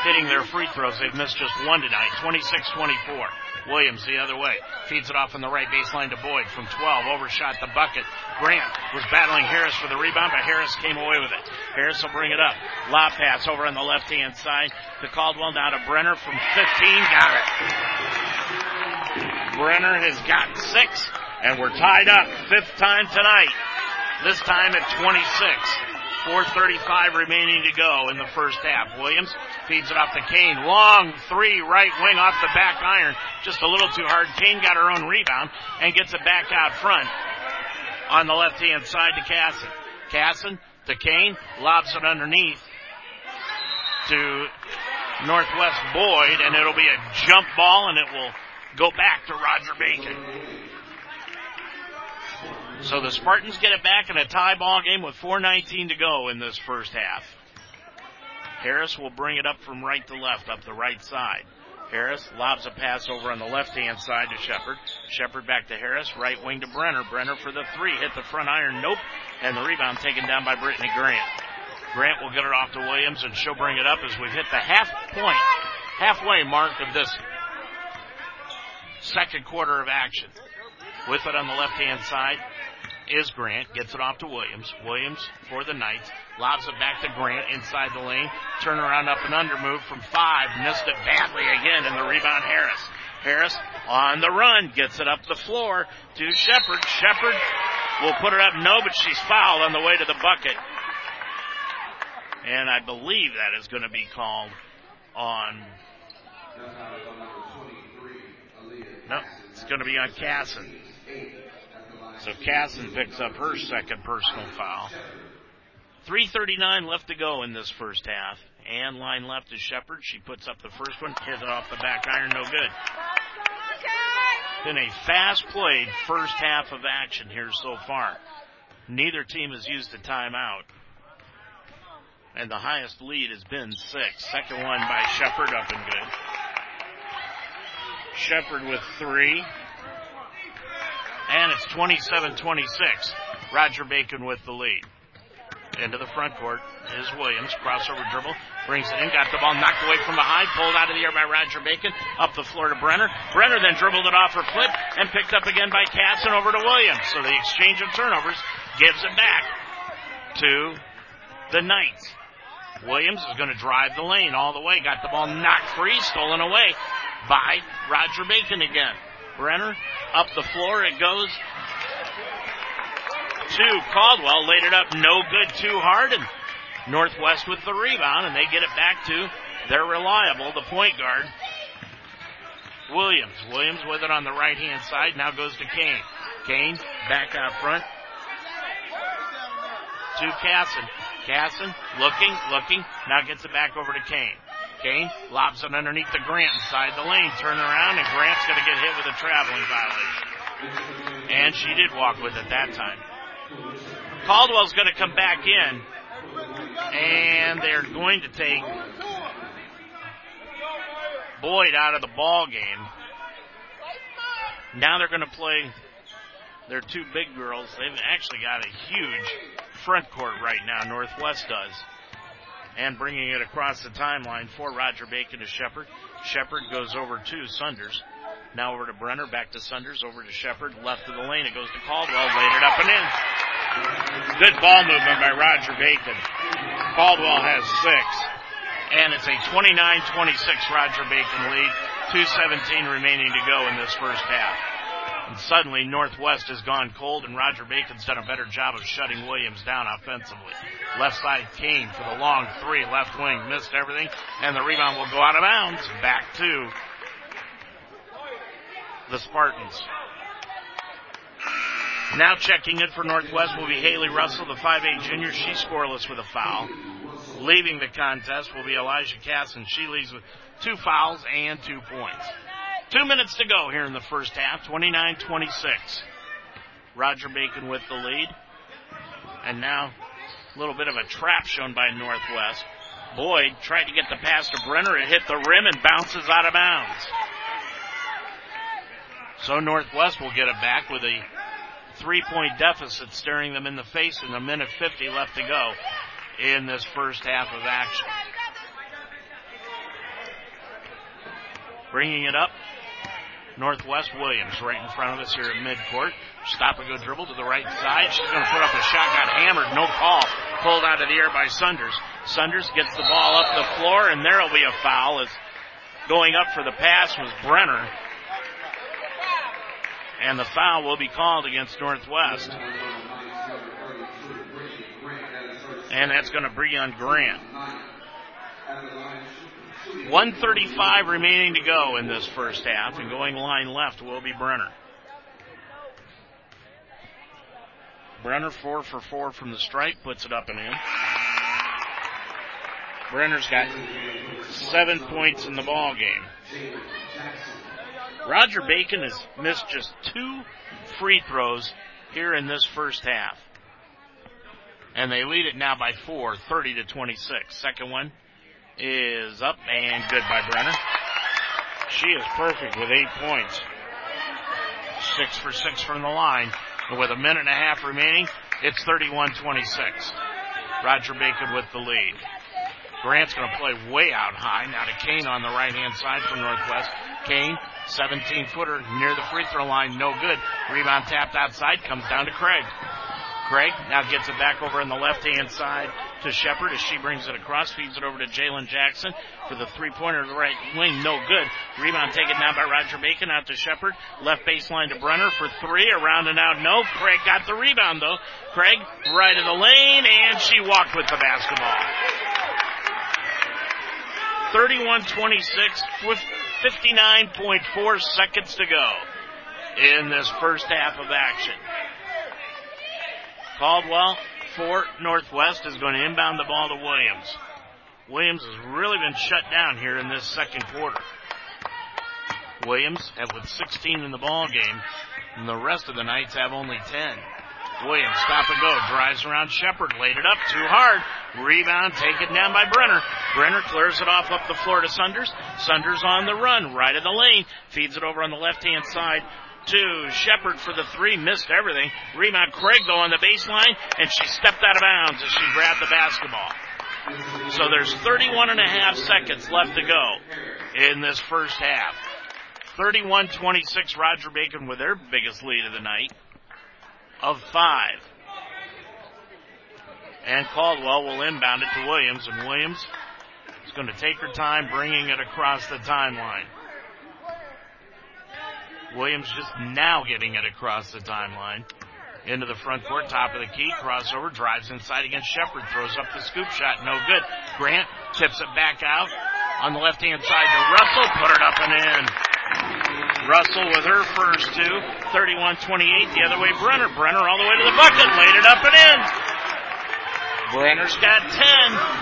hitting their free throws. They've missed just one tonight, 26-24. Williams the other way. Feeds it off on the right baseline to Boyd from 12. Overshot the bucket. Grant was battling Harris for the rebound, but Harris came away with it. Harris will bring it up. Lob pass over on the left hand side to Caldwell. Now to Brenner from 15. Got it. Brenner has got six, and we're tied up. Fifth time tonight. This time at 26. 4.35 remaining to go in the first half. Williams feeds it off to Kane. Long three, right wing off the back iron. Just a little too hard. Kane got her own rebound and gets it back out front on the left hand side to Casson. Casson to Kane, lobs it underneath to Northwest Boyd, and it'll be a jump ball, and it will go back to Roger Bacon. So the Spartans get it back in a tie ball game with 4.19 to go in this first half. Harris will bring it up from right to left, up the right side. Harris lobs a pass over on the left hand side to Shepard. Shepard back to Harris, right wing to Brenner. Brenner for the three, hit the front iron, nope. And the rebound taken down by Brittany Grant. Grant will get it off to Williams and she'll bring it up as we've hit the half point, halfway mark of this second quarter of action. With it on the left hand side, is Grant. Gets it off to Williams. Williams for the Knights. Lobs it back to Grant inside the lane. Turnaround up and under move from five. Missed it badly again and the rebound Harris. Harris on the run. Gets it up the floor to Shepard. Shepard will put it up. No, but she's fouled on the way to the bucket. And I believe that is going to be called on. No, it's going to be on Casson. So Casson picks up her second personal foul. 3.39 left to go in this first half. And line left is Shepard. She puts up the first one, hits it off the back iron, no good. Been a fast played first half of action here so far. Neither team has used a timeout. And the highest lead has been six. Second one by Shepard up and good. Shepard with three. And it's 27-26. Roger Bacon with the lead. Into the front court is Williams. Crossover dribble. Brings it in. Got the ball knocked away from behind. Pulled out of the air by Roger Bacon. Up the floor to Brenner. Brenner then dribbled it off her foot and picked up again by Casson over to Williams. So the exchange of turnovers gives it back to the Knights. Williams is going to drive the lane all the way. Got the ball knocked free. Stolen away by Roger Bacon again. Brenner up the floor. It goes to Caldwell. Laid it up no good too hard. And Northwest with the rebound. And they get it back to their reliable, the point guard, Williams. Williams with it on the right hand side. Now goes to Kane. Kane back out front to Casson. Casson looking, looking. Now gets it back over to Kane. Kane lobs it underneath the Grant inside the lane. Turn around and Grant's going to get hit with a traveling violation. And she did walk with it that time. Caldwell's going to come back in and they're going to take Boyd out of the ball game. Now they're going to play their two big girls. They've actually got a huge front court right now. Northwest does. And bringing it across the timeline for Roger Bacon to Shepard. Shepard goes over to Sunders. Now over to Brenner, back to Sunders, over to Shepard, left of the lane. It goes to Caldwell, laid it up and in. Good ball movement by Roger Bacon. Caldwell has six. And it's a 29-26 Roger Bacon lead. 2.17 remaining to go in this first half. And suddenly Northwest has gone cold and Roger Bacon's done a better job of shutting Williams down offensively. Left side Kane for the long three, left wing, missed everything, and the rebound will go out of bounds. Back to the Spartans. Now checking in for Northwest will be Haley Russell, the 5'8 junior. She's scoreless with a foul. Leaving the contest will be Elijah Casson. She leaves with two fouls and two points. Two minutes to go here in the first half, 29-26. Roger Bacon with the lead. And now a little bit of a trap shown by Northwest. Boyd tried to get the pass to Brenner. It hit the rim and bounces out of bounds. So Northwest will get it back with a three point deficit staring them in the face and a minute 50 left to go in this first half of action. Bringing it up, Northwest Williams right in front of us here at midcourt. Stop and go dribble to the right side. She's going to put up a shot, got hammered, no call. Pulled out of the air by Sunders. Sunders gets the ball up the floor, and there will be a foul as going up for the pass was Brenner. And the foul will be called against Northwest. And that's going to bring on Grant. 135 remaining to go in this first half, and going line left will be Brenner. Brenner four for four from the stripe, puts it up and in. Brenner's got seven points in the ball game. Roger Bacon has missed just two free throws here in this first half. And they lead it now by four, 30 to 26. Second one is up and good by Brenner. She is perfect with eight points. Six for six from the line. And with a minute and a half remaining, it's 31-26. Roger Bacon with the lead. Grant's going to play way out high. Now to Kane on the right hand side from Northwest. Kane, 17 footer near the free throw line. No good. Rebound tapped outside. Comes down to Craig. Craig now gets it back over on the left hand side to Shepard as she brings it across, feeds it over to Jalen Jackson for the three pointer to the right wing. No good. Rebound taken down by Roger Bacon out to Shepard. Left baseline to Brenner for three. Around and out. No. Craig got the rebound though. Craig right of the lane and she walked with the basketball. 31-26 with 59.4 seconds to go in this first half of action. Caldwell for Northwest is going to inbound the ball to Williams. Williams has really been shut down here in this second quarter. Williams with 16 in the ball game, and the rest of the Knights have only 10. Williams stop and go, drives around Shepard, laid it up too hard. Rebound taken down by Brenner. Brenner clears it off up the floor to Sunders. Sunders on the run, right of the lane, feeds it over on the left hand side to Shepard for the three, missed everything. Rebound Craig though on the baseline, and she stepped out of bounds as she grabbed the basketball. So there's 31 and a half seconds left to go in this first half. 31-26 Roger Bacon with their biggest lead of the night of five. And Caldwell will inbound it to Williams, and Williams is going to take her time bringing it across the timeline. Williams just now getting it across the timeline. Into the front court, top of the key, crossover, drives inside against Shepard, throws up the scoop shot, no good. Grant tips it back out on the left hand side to Russell, put it up and in. Russell with her first two, 31-28, the other way Brenner. Brenner all the way to the bucket, laid it up and in. Brenner's got 10,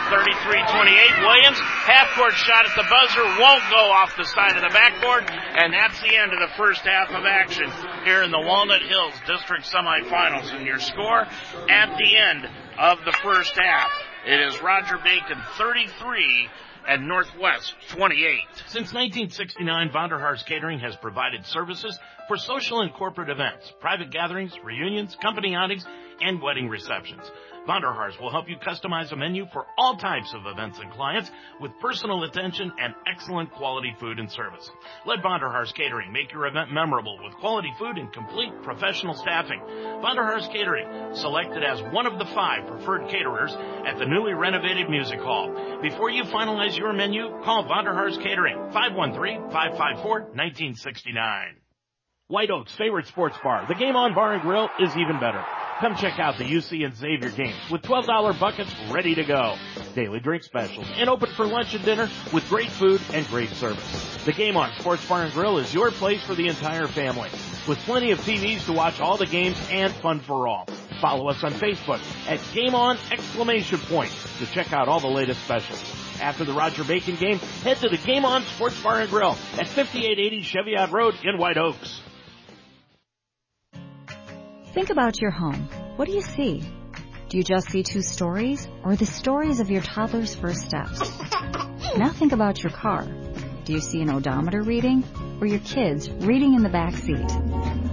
33-28. Williams, half court shot at the buzzer, won't go off the side of the backboard, and that's the end of the first half of action here in the Walnut Hills District semifinals. And your score at the end of the first half, it is Roger Bacon 33 and Northwest 28. Since 1969, Vonderhaar's Catering has provided services for social and corporate events, private gatherings, reunions, company outings, and wedding receptions. Vonderhaars will help you customize a menu for all types of events and clients with personal attention and excellent quality food and service. Let Vonderhaars Catering make your event memorable with quality food and complete professional staffing. Vonderhaars Catering, selected as one of the five preferred caterers at the newly renovated music hall. Before you finalize your menu, call Vonderhaars Catering 513-554-1969. White Oak's favorite sports bar, the Game On Bar and Grill, is even better. Come check out the UC and Xavier games with $12 buckets ready to go. Daily drink specials and open for lunch and dinner with great food and great service. The Game On Sports Bar and Grill is your place for the entire family with plenty of TVs to watch all the games and fun for all. Follow us on Facebook at Game On exclamation point to check out all the latest specials. After the Roger Bacon game, head to the Game On Sports Bar and Grill at 5880 Cheviot Road in White Oaks. Think about your home. What do you see? Do you just see two stories or the stories of your toddler's first steps? Now think about your car. Do you see an odometer reading or your kids reading in the back seat?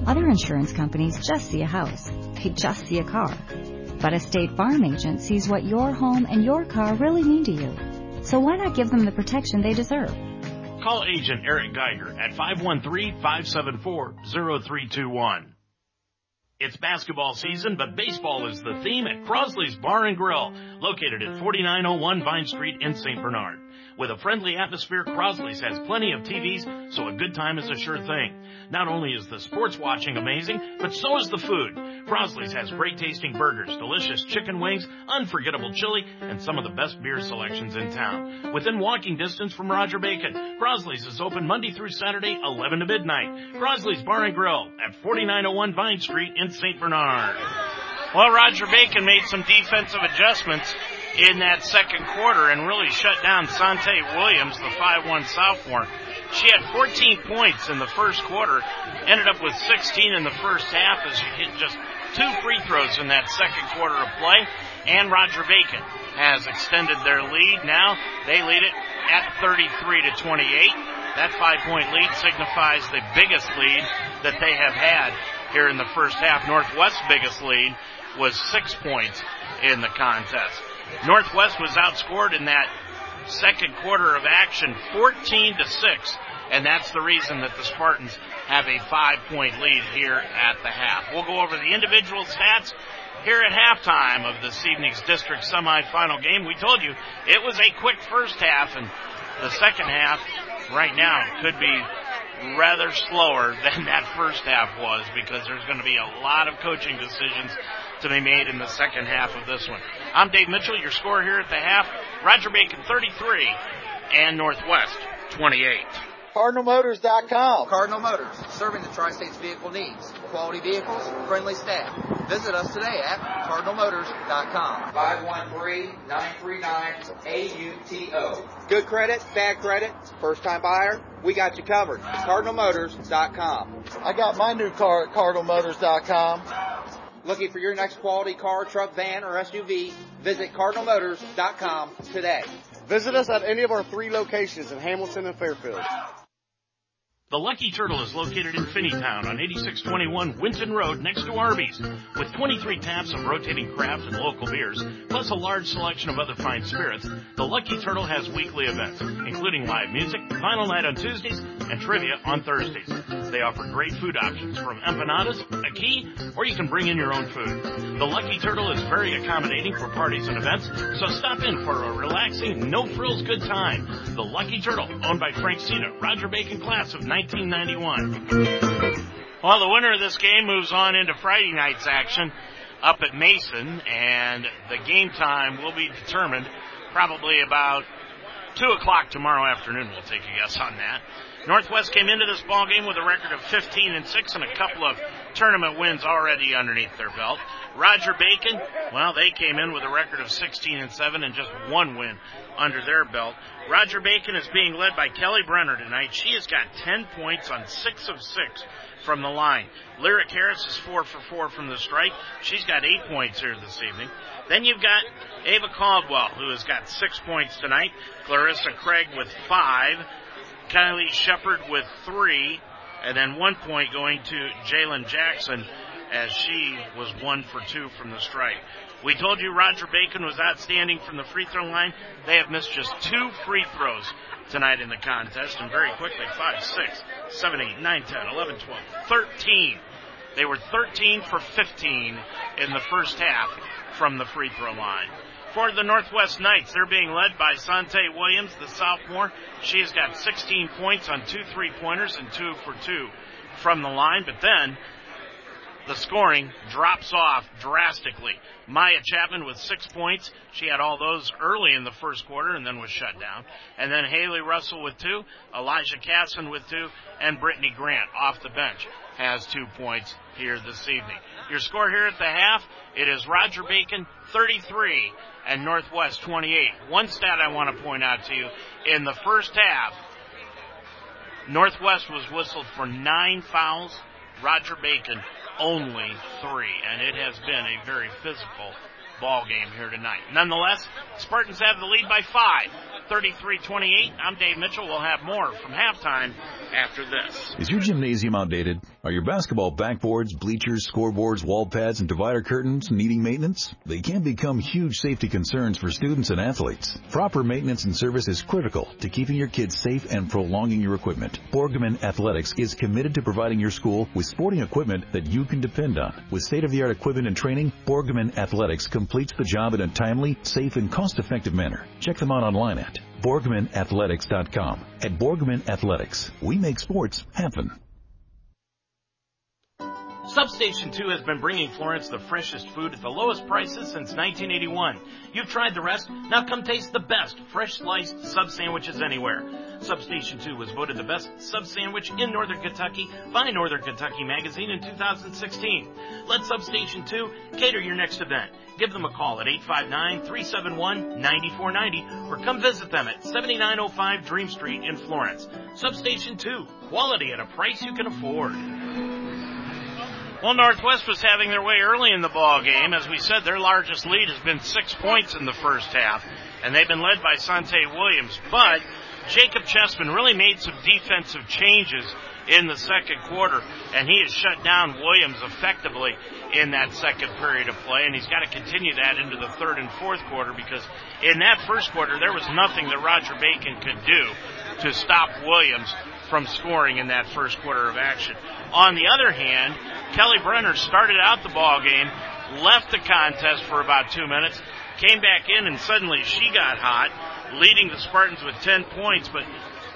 Other insurance companies just see a house. They just see a car. But a State Farm agent sees what your home and your car really mean to you. So why not give them the protection they deserve? Call agent Eric Geiger at 513-574-0321. It's basketball season, but baseball is the theme at Crosley's Bar and Grill, located at 4901 Vine Street in St. Bernard. With a friendly atmosphere, Crosley's has plenty of TVs, so a good time is a sure thing. Not only is the sports watching amazing, but so is the food. Crosley's has great tasting burgers, delicious chicken wings, unforgettable chili, and some of the best beer selections in town. Within walking distance from Roger Bacon, Crosley's is open Monday through Saturday, 11 to midnight. Crosley's Bar and Grill at 4901 Vine Street in St. Bernard. Well, Roger Bacon made some defensive adjustments in that second quarter and really shut down Sante Williams, the 5-1 sophomore. She had 14 points in the first quarter, ended up with 16 in the first half as she hit just two free throws in that second quarter of play. And Roger Bacon has extended their lead. Now they lead it at 33 to 28. That five point lead signifies the biggest lead that they have had here in the first half. Northwest's biggest lead was six points in the contest. Northwest was outscored in that second quarter of action 14 to 6 and that's the reason that the Spartans have a five point lead here at the half. We'll go over the individual stats here at halftime of this evening's district semifinal game. We told you it was a quick first half and the second half right now could be rather slower than that first half was because there's going to be a lot of coaching decisions to be made in the second half of this one. I'm Dave Mitchell, your score here at the half. Roger Bacon 33, and Northwest 28. CardinalMotors.com. Cardinal Motors, serving the Tri-States vehicle needs. Quality vehicles, friendly staff. Visit us today at CardinalMotors.com. 513-939-AUTO. Good credit, bad credit, first time buyer, we got you covered. CardinalMotors.com. I got my new car at CardinalMotors.com. Looking for your next quality car, truck, van, or SUV? Visit CardinalMotors.com today. Visit us at any of our three locations in Hamilton and Fairfield. The Lucky Turtle is located in Finneytown on 8621 Winton Road next to Arby's. With 23 taps of rotating craft and local beers, plus a large selection of other fine spirits, the Lucky Turtle has weekly events, including live music, final night on Tuesdays, and trivia on Thursdays. They offer great food options from empanadas, a key, or you can bring in your own food. The Lucky Turtle is very accommodating for parties and events, so stop in for a relaxing, no-frills good time. The Lucky Turtle, owned by Frank Cena, Roger Bacon class of 1991. Well, the winner of this game moves on into Friday night's action up at Mason, and the game time will be determined probably about 2 o'clock tomorrow afternoon. We'll take a guess on that. Northwest came into this ball game with a record of 15 and 6 and a couple of tournament wins already underneath their belt. Roger Bacon, well, they came in with a record of 16 and 7 and just one win under their belt. Roger Bacon is being led by Kelly Brenner tonight. She has got 10 points on 6 of 6 from the line. Lyric Harris is 4 for 4 from the strike. She's got 8 points here this evening. Then you've got Ava Caldwell, who has got 6 points tonight. Clarissa Craig with 5. Kylie Shepard with 3. And then one point going to Jalen Jackson as she was 1 for 2 from the strike. We told you Roger Bacon was outstanding from the free throw line. They have missed just two free throws tonight in the contest, and very quickly, 5, 6, 7, 8, 9, 10, 11, 12, 13. They were 13 for 15 in the first half from the free throw line. For the Northwest Knights, they're being led by Sante Williams, the sophomore. She has got 16 points on two three pointers and two for two from the line, but then the scoring drops off drastically. Maya Chapman with six points. She had all those early in the first quarter and then was shut down. And then Haley Russell with two, Elijah Casson with two, and Brittany Grant off the bench has two points here this evening. Your score here at the half, it is Roger Bacon 33 and Northwest 28. One stat I want to point out to you, in the first half, Northwest was whistled for nine fouls. Roger Bacon only three, and it has been a very physical ball game here tonight. Nonetheless, Spartans have the lead by five. 33-28. I'm Dave Mitchell. We'll have more from halftime after this. Is your gymnasium outdated? Are your basketball backboards, bleachers, scoreboards, wall pads, and divider curtains needing maintenance? They can become huge safety concerns for students and athletes. Proper maintenance and service is critical to keeping your kids safe and prolonging your equipment. Borgman Athletics is committed to providing your school with sporting equipment that you can depend on. With state-of-the-art equipment and training, Borgman Athletics completes the job in a timely, safe, and cost-effective manner. Check them out online at BorgmanAthletics.com. At Borgman Athletics, we make sports happen. Substation 2 has been bringing Florence the freshest food at the lowest prices since 1981. You've tried the rest, now come taste the best fresh sliced sub sandwiches anywhere. Substation 2 was voted the best sub sandwich in Northern Kentucky by Northern Kentucky Magazine in 2016. Let Substation 2 cater your next event. Give them a call at 859-371-9490 or come visit them at 7905 Dream Street in Florence. Substation 2, quality at a price you can afford. Well, Northwest was having their way early in the ball game. As we said, their largest lead has been six points in the first half, and they've been led by Sante Williams. But Jacob Chessman really made some defensive changes in the second quarter, and he has shut down Williams effectively in that second period of play, and he's got to continue that into the third and fourth quarter because in that first quarter there was nothing that Roger Bacon could do to stop Williams from scoring in that first quarter of action. On the other hand, Kelly Brenner started out the ball game, left the contest for about two minutes, came back in, and suddenly she got hot, leading the Spartans with 10 points, but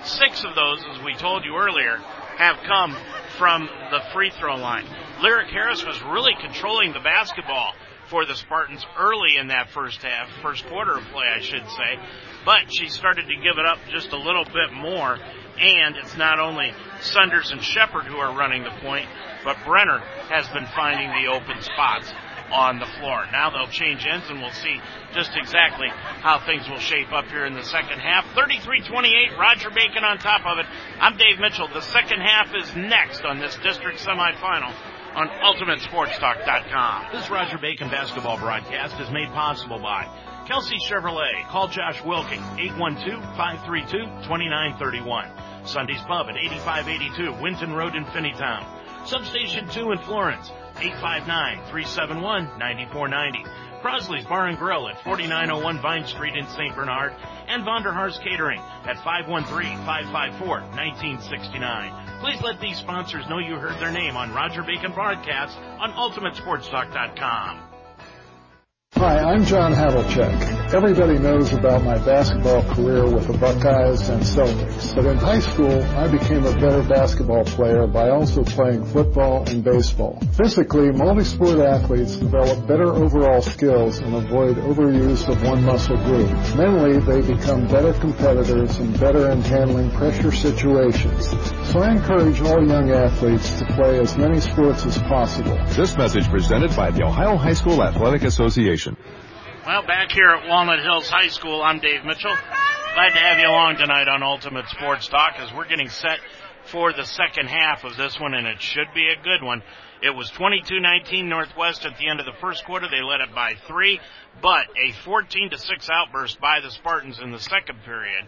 six of those, as we told you earlier, have come from the free throw line. Lyric Harris was really controlling the basketball for the Spartans early in that first half, first quarter of play, I should say. But she started to give it up just a little bit more. And it's not only Sunders and Shepard who are running the point, but Brenner has been finding the open spots on the floor. Now they'll change ends and we'll see just exactly how things will shape up here in the second half. 33-28, Roger Bacon on top of it. I'm Dave Mitchell. The second half is next on this district semifinal on UltimateSportsTalk.com. This Roger Bacon basketball broadcast is made possible by Kelsey Chevrolet. Call Josh Wilking, 812-532-2931. Sunday's Pub at 8582 Winton Road in Finneytown. Substation 2 in Florence, 859-371-9490. Crosley's Bar and Grill at 4901 Vine Street in St. Bernard, and Vonderhaar's Catering at 513-554-1969. Please let these sponsors know you heard their name on Roger Bacon Broadcast on UltimateSportsTalk.com. Hi, I'm John Havlicek. Everybody knows about my basketball career with the Buckeyes and Celtics, but in high school, I became a better basketball player by also playing football and baseball. Physically, multi-sport athletes develop better overall skills and avoid overuse of one muscle group. Mentally, they become better competitors and better in handling pressure situations. So I encourage all young athletes to play as many sports as possible. This message presented by the Ohio High School Athletic Association. Well, back here at Walnut Hills High School, I'm Dave Mitchell. Glad to have you along tonight on Ultimate Sports Talk as we're getting set for the second half of this one, and it should be a good one. It was 22-19 Northwest at the end of the first quarter. They led it by three, but a 14 to 6 outburst by the Spartans in the second period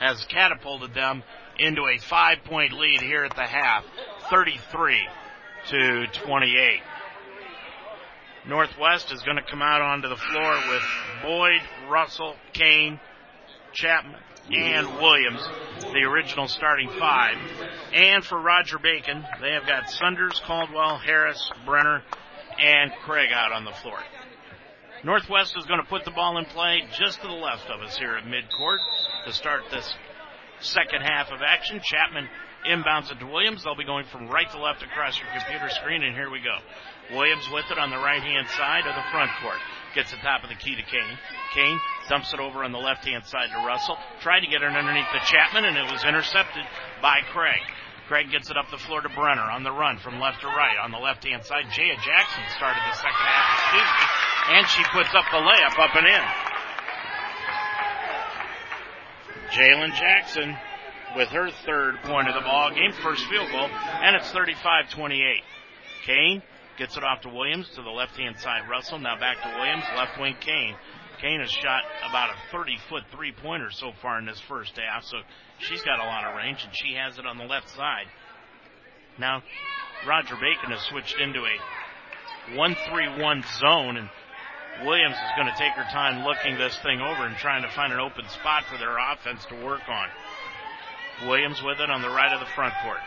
has catapulted them into a five point lead here at the half, 33 to 28. Northwest is going to come out onto the floor with Boyd, Russell, Kane, Chapman, and Williams, the original starting five. And for Roger Bacon, they have got Sunders, Caldwell, Harris, Brenner, and Craig out on the floor. Northwest is going to put the ball in play just to the left of us here at midcourt to start this second half of action. Chapman inbounds it to Williams. They'll be going from right to left across your computer screen, and here we go. Williams with it on the right hand side of the front court. Gets the top of the key to Kane. Kane dumps it over on the left hand side to Russell. Tried to get it underneath the Chapman, and it was intercepted by Craig. Craig gets it up the floor to Brenner on the run from left to right. On the left hand side, Jaya Jackson started the second half, excuse me, and she puts up the layup up and in. Jalen Jackson with her third point of the ball game, first field goal, and it's 35-28. Kane gets it off to Williams to the left hand side. Russell now back to Williams, left wing Kane. Kane has shot about a 30 foot three pointer so far in this first half, so she's got a lot of range and she has it on the left side. Now, Roger Bacon has switched into a 1-3-1 zone and Williams is going to take her time looking this thing over and trying to find an open spot for their offense to work on. Williams with it on the right of the front court.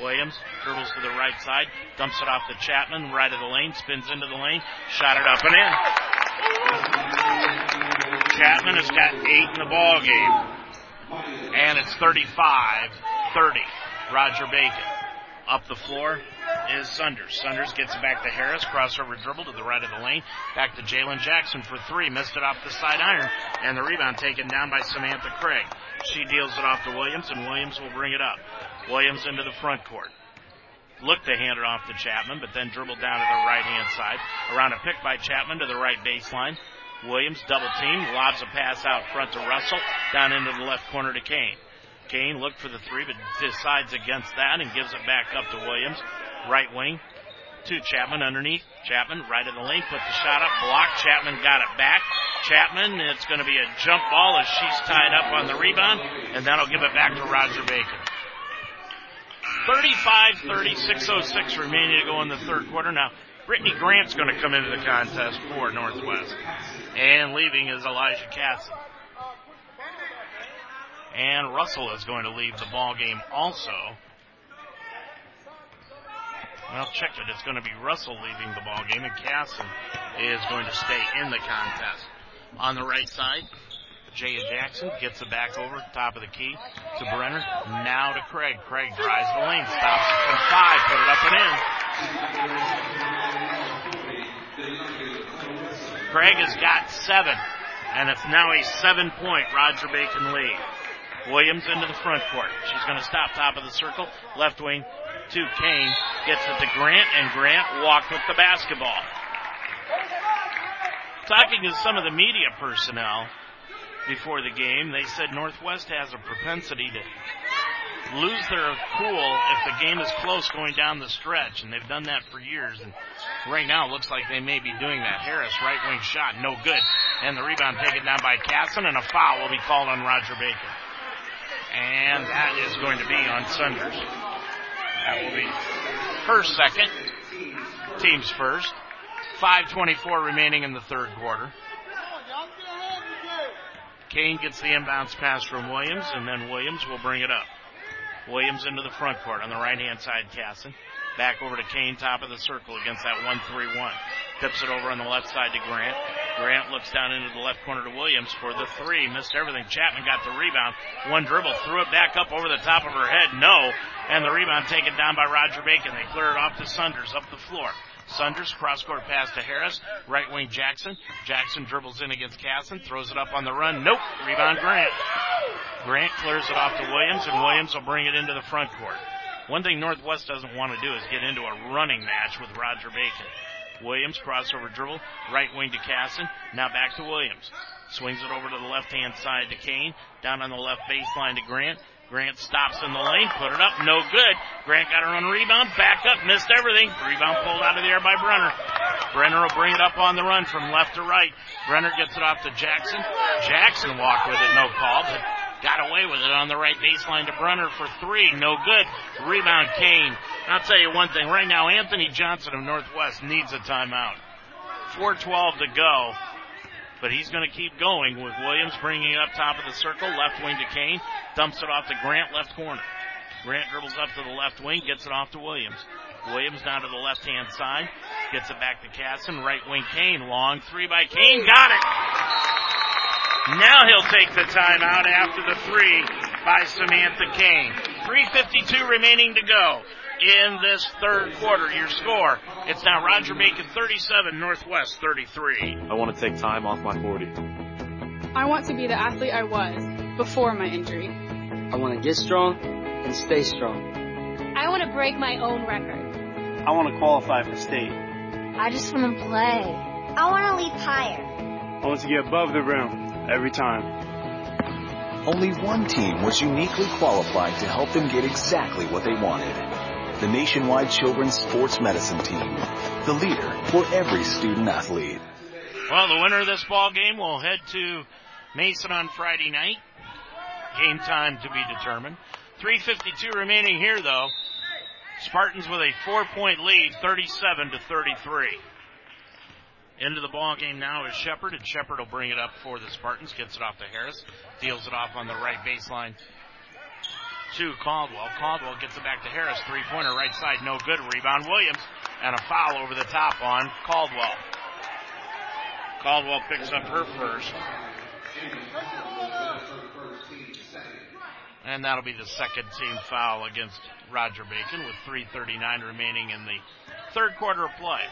Williams dribbles to the right side, dumps it off to Chapman, right of the lane, spins into the lane, shot it up and in. Chapman has got eight in the ball game. And it's 35-30. Roger Bacon. Up the floor is Sunders. Sunders gets it back to Harris. Crossover dribble to the right of the lane. Back to Jalen Jackson for three. Missed it off the side iron. And the rebound taken down by Samantha Craig. She deals it off to Williams, and Williams will bring it up. Williams into the front court. Looked to hand it off to Chapman, but then dribbled down to the right hand side. Around a pick by Chapman to the right baseline. Williams double team, lobs a pass out front to Russell, down into the left corner to Kane. Kane looked for the three, but decides against that and gives it back up to Williams. Right wing to Chapman underneath. Chapman right of the lane, put the shot up, blocked. Chapman got it back. Chapman, it's going to be a jump ball as she's tied up on the rebound, and that'll give it back to Roger Bacon. 35-30, 6.06 remaining to go in the third quarter. Now, Brittany Grant's going to come into the contest for Northwest. And leaving is Elijah Casson. And Russell is going to leave the ball game also. Well, check it. It's going to be Russell leaving the ball game, and Casson is going to stay in the contest. On the right side, Jaya Jackson gets it back over, top of the key to Brenner. Now to Craig. Craig drives the lane, stops it from five, put it up and in. Craig has got seven, and it's now a seven-point Roger Bacon lead. Williams into the front court. She's going to stop top of the circle. Left wing to Kane. Gets it to Grant, and Grant walked with the basketball. Talking to some of the media personnel before the game, they said Northwest has a propensity to lose their cool if the game is close going down the stretch, and they've done that for years. And right now, it looks like they may be doing that. Harris, right wing shot, no good. And the rebound taken down by Casson, and a foul will be called on Roger Bacon. And that is going to be on Sunders. That will be her second, team's first. 5.24 remaining in the third quarter. Kane gets the inbounds pass from Williams, and then Williams will bring it up. Williams into the front court on the right hand side, Casson. Back over to Kane, top of the circle against that 1-3-1. Tips it over on the left side to Grant. Grant looks down into the left corner to Williams for the three. Missed everything. Chapman got the rebound. One dribble, threw it back up over the top of her head. No. And the rebound taken down by Roger Bacon. They clear it off to Sunders up the floor. Sunders, cross court pass to Harris. Right wing Jackson. Jackson dribbles in against Casson, throws it up on the run. Nope. Rebound Grant. Grant clears it off to Williams, and Williams will bring it into the front court. One thing Northwest doesn't want to do is get into a running match with Roger Bacon. Williams, crossover dribble, right wing to Casson, now back to Williams. Swings it over to the left hand side to Kane, down on the left baseline to Grant. Grant stops in the lane, put it up, no good. Grant got her on rebound, back up, missed everything. Rebound pulled out of the air by Brenner. Brenner will bring it up on the run from left to right. Brenner gets it off to Jackson. Jackson walked with it, no call, but got away with it on the right baseline to Brunner for three, no good. Rebound Kane. I'll tell you one thing, right now Anthony Johnson of Northwest needs a timeout. 4.12 to go. But he's going to keep going with Williams bringing it up top of the circle, left wing to Kane, dumps it off to Grant, left corner. Grant dribbles up to the left wing, gets it off to Williams. Williams down to the left hand side, gets it back to Casson, right wing Kane, long three by Kane, got it! Now he'll take the timeout after the three by Samantha Kane. 3.52 remaining to go in this third quarter. Your score, it's now Roger Bacon 37, Northwest 33. I want to take time off my 40. I want to be the athlete I was before my injury. I want to get strong and stay strong. I want to break my own record. I want to qualify for state. I just want to play. I want to leap higher. I want to get above the rim every time. Only one team was uniquely qualified to help them get exactly what they wanted. The Nationwide Children's Sports Medicine Team, the leader for every student athlete. Well, the winner of this ball game will head to Mason on Friday night. Game time to be determined. 3.52 remaining here, though. Spartans with a four-point lead, 37 to 33. Into the ball game now is Shepard, and Shepard will bring it up for the Spartans. Gets it off to Harris, deals it off on the right baseline to Caldwell. Caldwell gets it back to Harris, three-pointer right side, no good. Rebound Williams, and a foul over the top on Caldwell. Caldwell picks up her first. And that'll be the second team foul against Roger Bacon with 3.39 remaining in the third quarter of play.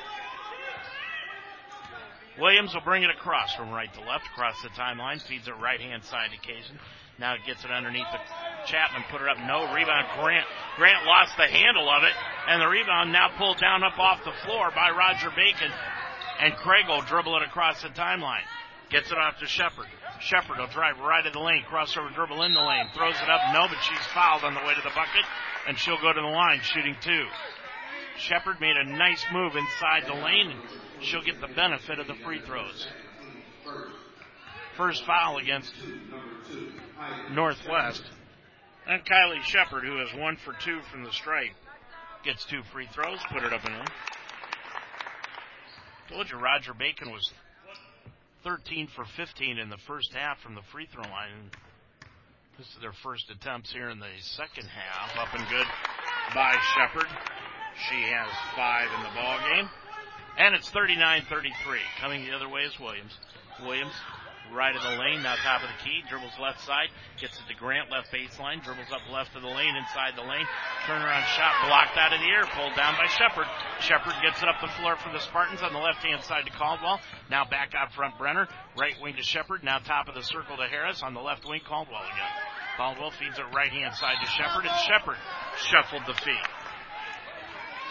Williams will bring it across from right to left, across the timeline, feeds it right hand side occasion. Now gets it underneath the Chapman, put it up, no rebound. Grant Grant lost the handle of it, and the rebound now pulled down up off the floor by Roger Bacon, and Craig will dribble it across the timeline. Gets it off to Shepard. Shepard will drive right at the lane, crossover dribble in the lane, throws it up, no, but she's fouled on the way to the bucket, and she'll go to the line shooting two. Shepard made a nice move inside the lane, and she'll get the benefit of the free throws. First foul against Northwest. And Kylie Shepard, who has one for two from the stripe, gets two free throws, put it up and in. Told you Roger Bacon was 13 for 15 in the first half from the free throw line. This is their first attempts here in the second half. Up and good by Shepard. She has five in the ball game. And it's 39-33. Coming the other way is Williams. Williams right of the lane, now top of the key, dribbles left side, gets it to Grant, left baseline, dribbles up left of the lane, inside the lane, turnaround shot blocked out of the air, pulled down by Shepard. Shepard gets it up the floor for the Spartans on the left hand side to Caldwell. Now back out front Brenner, right wing to Shepard, now top of the circle to Harris, on the left wing Caldwell again. Caldwell feeds it right hand side to Shepard, and Shepard shuffled the feet.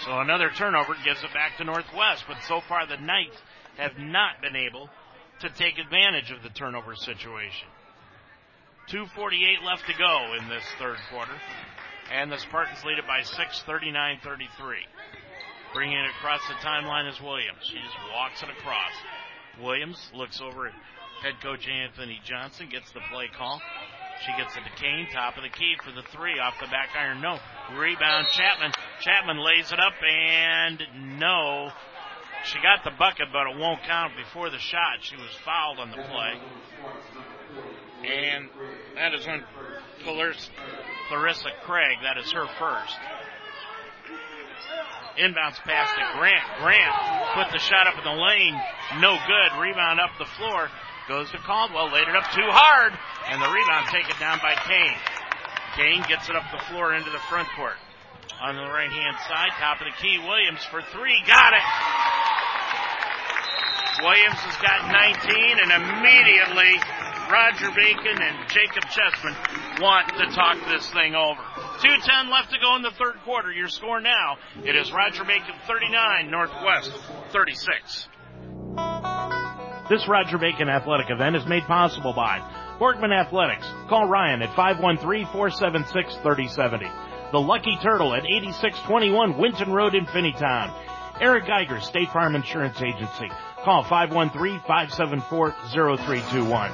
So another turnover gives it back to Northwest, but so far the Knights have not been able to take advantage of the turnover situation. 2.48 left to go in this third quarter, and the Spartans lead it by 6, 39 33. Bringing it across the timeline is Williams. She just walks it across. Williams looks over at head coach Anthony Johnson, gets the play call. She gets it to Kane, top of the key for the three off the back iron. No. Rebound Chapman. Chapman lays it up and no. She got the bucket, but it won't count before the shot. She was fouled on the play. And that is when Clarissa, Craig, that is her first. Inbounds pass to Grant. Grant put the shot up in the lane. No good. Rebound up the floor. Goes to Caldwell. Laid it up too hard. And the rebound taken down by Kane. Kane gets it up the floor into the front court. On the right hand side, top of the key, Williams for three. Got it. Williams has got 19 and immediately Roger Bacon and Jacob Chessman want to talk this thing over. 2.10 left to go in the third quarter. Your score now, it is Roger Bacon 39, Northwest 36. This Roger Bacon athletic event is made possible by Borgman Athletics. Call Ryan at 513-476-3070. The Lucky Turtle at 8621 Winton Road in Finneytown. Eric Geiger, State Farm Insurance Agency. Call 513-574-0321.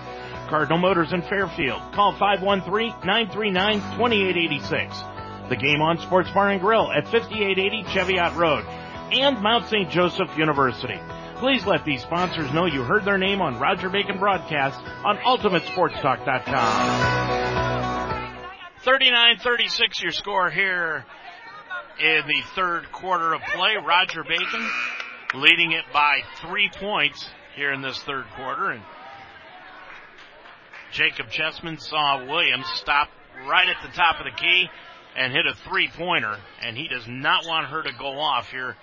Cardinal Motors in Fairfield. Call 513-939-2886. The Game On Sports Bar and Grill at 5880 Cheviot Road. And Mount St. Joseph University. Please let these sponsors know you heard their name on Roger Bacon broadcast on UltimateSportsTalk.com. 39-36 your score here in the third quarter of play. Roger Bacon leading it by three points here in this third quarter. And Jacob Chessman saw Williams stop right at the top of the key and hit a three pointer. And he does not want her to go off here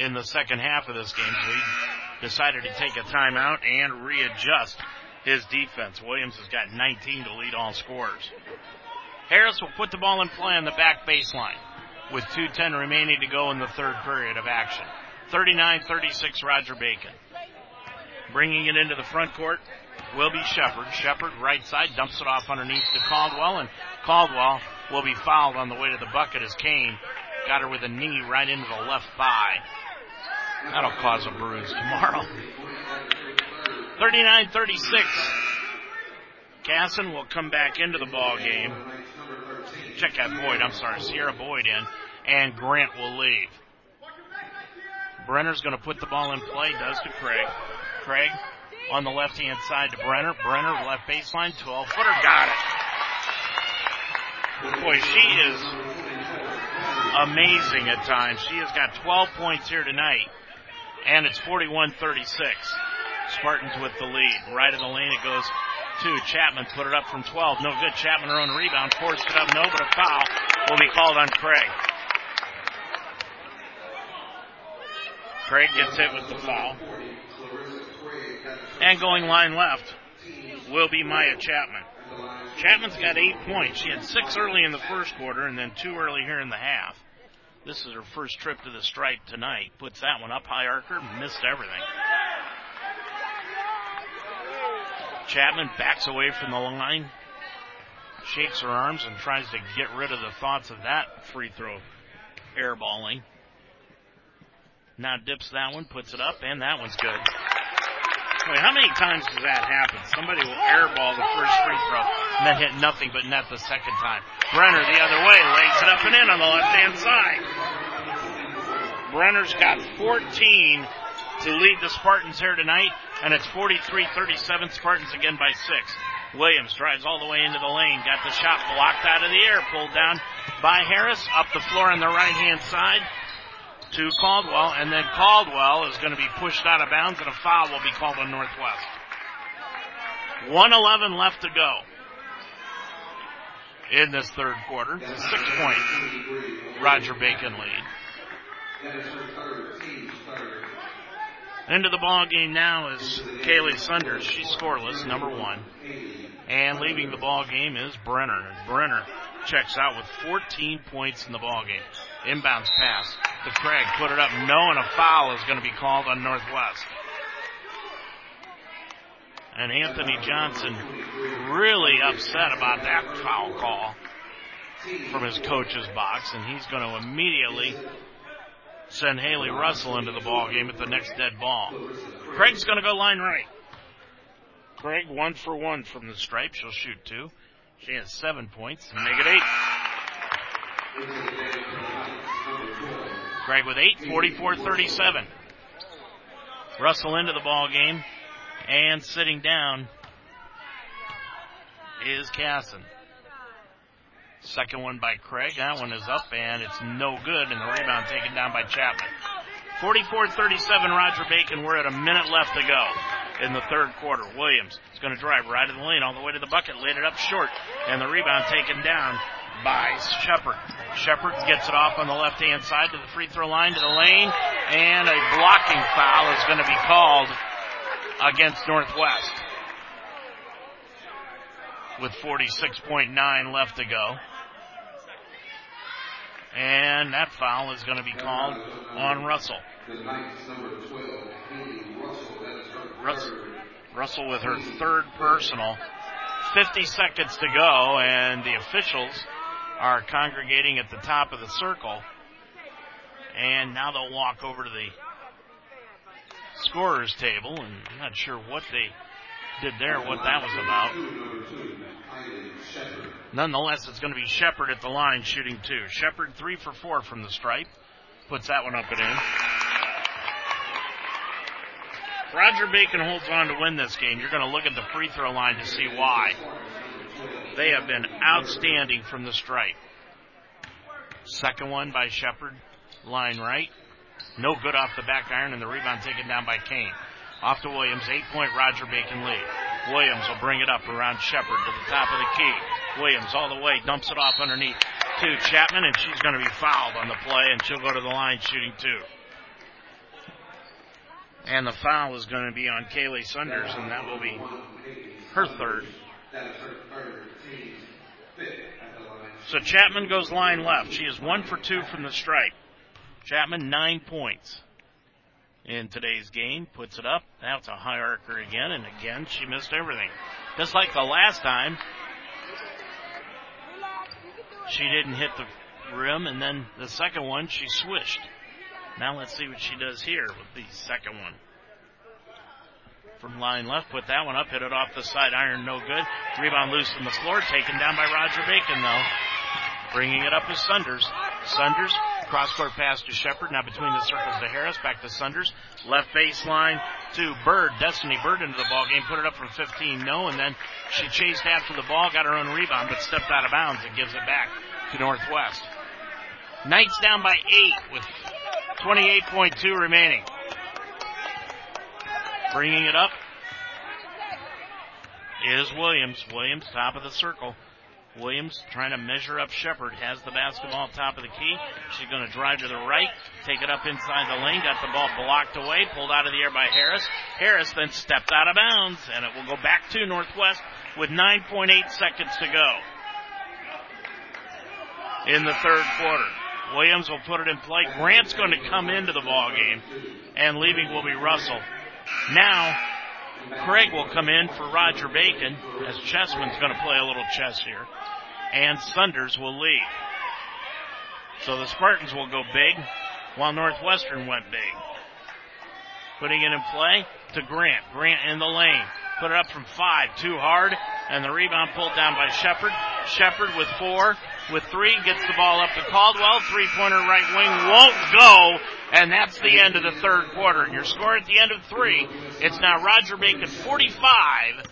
in the second half of this game. He decided to take a timeout and readjust his defense. Williams has got 19 to lead all scorers. Harris will put the ball in play on the back baseline with 2.10 remaining to go in the third period of action. 39-36 Roger Bacon. Bringing it into the front court will be Shepard. Shepard, right side, dumps it off underneath to Caldwell, and Caldwell will be fouled on the way to the bucket as Kane got her with a knee right into the left thigh. That'll cause a bruise tomorrow. 39-36. Casson will come back into the ball game. Check out Boyd, I'm sorry, Sierra Boyd in, and Grant will leave. Brenner's going to put the ball in play, does to Craig. Craig on the left hand side to Brenner. Brenner, left baseline, 12 footer, got it. Boy, she is amazing at times. She has got 12 points here tonight, and it's 41 36. Spartans with the lead. Right of the lane it goes to Chapman. Put it up from 12. No good. Chapman her own rebound. Forced it up. No, but a foul will be called on Craig. Craig gets hit with the foul. And going line left will be Maya Chapman. Chapman's got eight points. She had six early in the first quarter and then two early here in the half. This is her first trip to the stripe tonight. Puts that one up high archer, missed everything. Chapman backs away from the line, shakes her arms, and tries to get rid of the thoughts of that free throw airballing. Now dips that one, puts it up, and that one's good. Wait, how many times does that happen? Somebody will airball the first free throw and then hit nothing but net the second time. Brenner the other way, lays it up and in on the left hand side. Brenner's got 14 to lead the Spartans here tonight, and it's 43-37 Spartans again by six. Williams drives all the way into the lane, got the shot blocked out of the air, pulled down by Harris, up the floor on the right hand side to Caldwell, and then Caldwell is going to be pushed out of bounds, and a foul will be called on Northwest. 111 left to go in this third quarter. Six point Roger Bacon lead. Into the ball game now is Kaylee Sunders. She's scoreless, number one. And leaving the ball game is Brenner. Brenner checks out with 14 points in the ball game. Inbounds pass to Craig, put it up, knowing a foul is going to be called on Northwest. And Anthony Johnson really upset about that foul call from his coach's box, and he's going to immediately send Haley Russell into the ball game at the next dead ball. Craig's going to go line right. Craig one for one from the stripe. She'll shoot two. She has seven points make it eight. Craig with eight, 44-37. Russell into the ball game and sitting down is Casson. Second one by Craig. That one is up and it's no good and the rebound taken down by Chapman. 44-37 Roger Bacon. We're at a minute left to go in the third quarter. Williams is going to drive right in the lane all the way to the bucket, laid it up short, and the rebound taken down by Shepard. Shepard gets it off on the left hand side to the free throw line to the lane, and a blocking foul is going to be called against Northwest with 46.9 left to go. And that foul is going to be called on Russell. Russell, Russell with her third personal. 50 seconds to go, and the officials are congregating at the top of the circle. And now they'll walk over to the scorer's table, and I'm not sure what they did there, what that was about. Nonetheless, it's going to be Shepard at the line shooting two. Shepard three for four from the stripe. Puts that one up and in. Roger Bacon holds on to win this game. You're going to look at the free throw line to see why. They have been outstanding from the stripe. Second one by Shepard, line right. No good off the back iron, and the rebound taken down by Kane. Off to Williams, eight point Roger Bacon lead. Williams will bring it up around Shepard to the top of the key. Williams all the way, dumps it off underneath to Chapman, and she's going to be fouled on the play, and she'll go to the line shooting two. And the foul is going to be on Kaylee Sunders, and that will be her third. So Chapman goes line left. She is one for two from the stripe. Chapman, nine points in today's game. Puts it up. Now it's a high archer again, and again she missed everything. Just like the last time, she didn't hit the rim, and then the second one she swished. Now let's see what she does here with the second one. From line left, put that one up, hit it off the side iron, no good. Rebound loose from the floor, taken down by Roger Bacon though. Bringing it up is Sunders. Sunders, cross court pass to Shepard, now between the circles to Harris, back to Sunders. Left baseline to Bird, Destiny Bird into the ball game, put it up from 15, no, and then she chased after the ball, got her own rebound, but stepped out of bounds and gives it back to Northwest. Knights down by eight with 28.2 remaining. Bringing it up is Williams. Williams, top of the circle. Williams trying to measure up Shepard. Has the basketball top of the key. She's going to drive to the right. Take it up inside the lane. Got the ball blocked away. Pulled out of the air by Harris. Harris then stepped out of bounds. And it will go back to Northwest with 9.8 seconds to go. In the third quarter. Williams will put it in play. Grant's going to come into the ball game. And leaving will be Russell. Now, Craig will come in for Roger Bacon as Chessman's going to play a little chess here. And Sunders will lead. So the Spartans will go big while Northwestern went big. Putting it in play to Grant. Grant in the lane. Put it up from five, too hard, and the rebound pulled down by Shepard. Shepard with four, with three, gets the ball up to Caldwell. Three pointer right wing won't go, and that's the end of the third quarter. And your score at the end of three, it's now Roger Bacon 45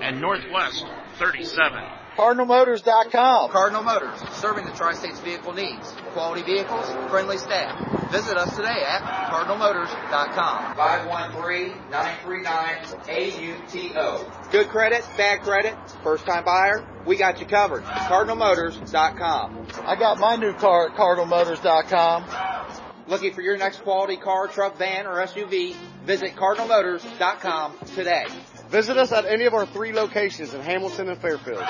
and Northwest 37. CardinalMotors.com. Cardinal Motors, serving the Tri-States vehicle needs. Quality vehicles, friendly staff. Visit us today at CardinalMotors.com. 513-939-AUTO. Good credit, bad credit, first time buyer, we got you covered. CardinalMotors.com. I got my new car at CardinalMotors.com. Looking for your next quality car, truck, van, or SUV? Visit CardinalMotors.com today. Visit us at any of our three locations in Hamilton and Fairfield.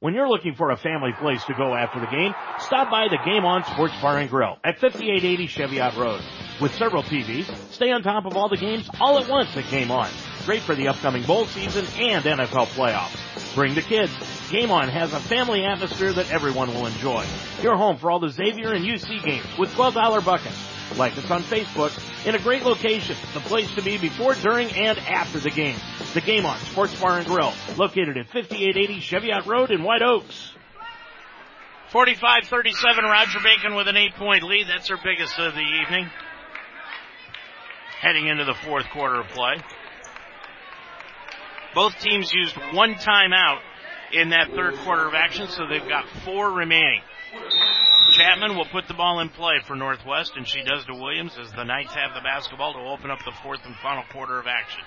When you're looking for a family place to go after the game, stop by the Game On Sports Bar and Grill at 5880 Cheviot Road. With several TVs, stay on top of all the games all at once at Game On. Great for the upcoming bowl season and NFL playoffs. Bring the kids. Game On has a family atmosphere that everyone will enjoy. Your home for all the Xavier and UC games with $12 buckets. Like us on Facebook. In a great location, the place to be before, during, and after the game. The Game On Sports Bar and Grill, located at 5880 Cheviot Road in White Oaks. 45-37, Roger Bacon with an eight-point lead. That's their biggest of the evening. Heading into the fourth quarter of play. Both teams used one timeout in that third quarter of action, so they've got four remaining. Chapman will put the ball in play for Northwest, and she does to Williams as the Knights have the basketball to open up the fourth and final quarter of action.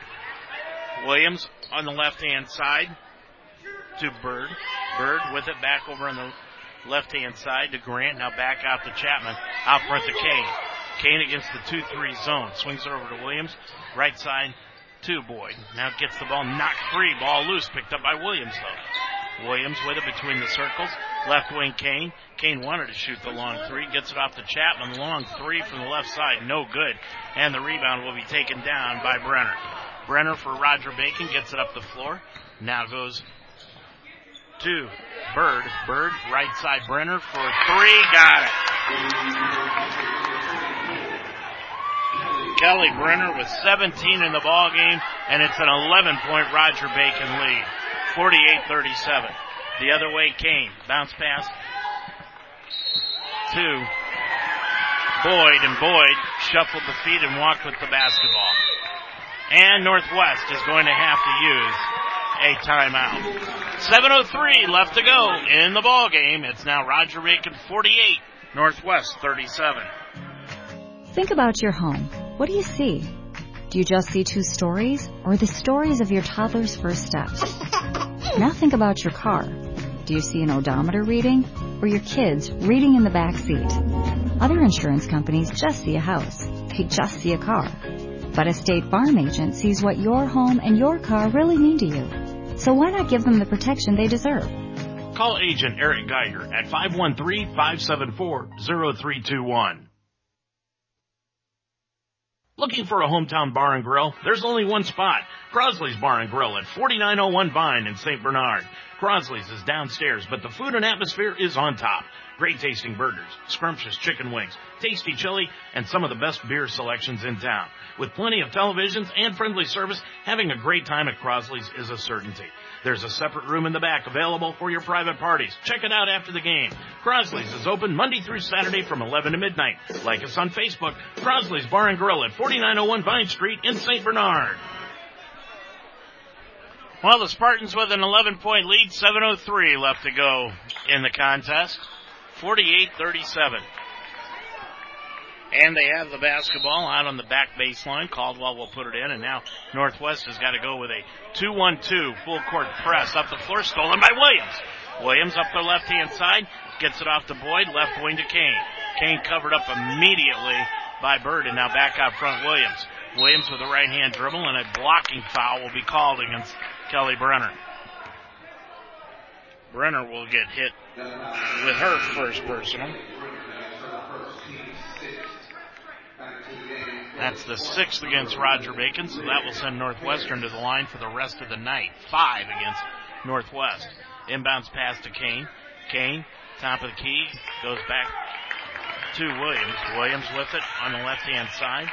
Williams on the left hand side to Bird. Bird with it back over on the left hand side to Grant. Now back out to Chapman. Out front to Kane. Kane against the 2-3 zone. Swings it over to Williams. Right side to Boyd. Now gets the ball knocked free. Ball loose. Picked up by Williams though. Williams with it between the circles. Left wing Kane. Kane wanted to shoot the long three. Gets it off to Chapman. Long three from the left side. No good. And the rebound will be taken down by Brenner. Brenner for Roger Bacon gets it up the floor. Now goes to Bird. Bird, right side Brenner for three. Got it. Kelly Brenner with 17 in the ball game, and it's an 11 point Roger Bacon lead. 48-37. The other way, Kane. Bounce pass to Boyd, and Boyd shuffled the feet and walked with the basketball. And Northwest is going to have to use a timeout. 7.03 left to go in the ball game. It's now Roger Bacon 48, Northwest 37. Think about your home. What do you see? Do you just see two stories or the stories of your toddler's first steps? now think about your car. Do you see an odometer reading or your kids reading in the back seat? Other insurance companies just see a house. They just see a car. But a State Farm agent sees what your home and your car really mean to you. So why not give them the protection they deserve? Call agent Eric Geiger at 513-574-0321. Looking for a hometown bar and grill? There's only one spot. Crosley's Bar and Grill at 4901 Vine in St. Bernard. Crosley's is downstairs, but the food and atmosphere is on top. Great tasting burgers, scrumptious chicken wings, tasty chili, and some of the best beer selections in town. With plenty of televisions and friendly service, having a great time at Crosley's is a certainty. There's a separate room in the back available for your private parties. Check it out after the game. Crosley's is open Monday through Saturday from 11 to midnight. Like us on Facebook, Crosley's Bar and Grill at 4901 Vine Street in St. Bernard. Well, the Spartans with an 11 point lead, 7.03 left to go in the contest. 48-37. And they have the basketball out on the back baseline. Caldwell will put it in, and now Northwest has got to go with a 2-1-2 full court press up the floor, stolen by Williams. Williams up the left hand side, gets it off to Boyd, left wing to Kane. Kane covered up immediately by Bird, and now back out front Williams. Williams with a right hand dribble, and a blocking foul will be called against Kelly Brenner. Brenner will get hit with her first personal. That's the sixth against Roger Bacon, so that will send Northwestern to the line for the rest of the night. Five against Northwest. Inbounds pass to Kane. Kane, top of the key, goes back to Williams. Williams with it on the left hand side.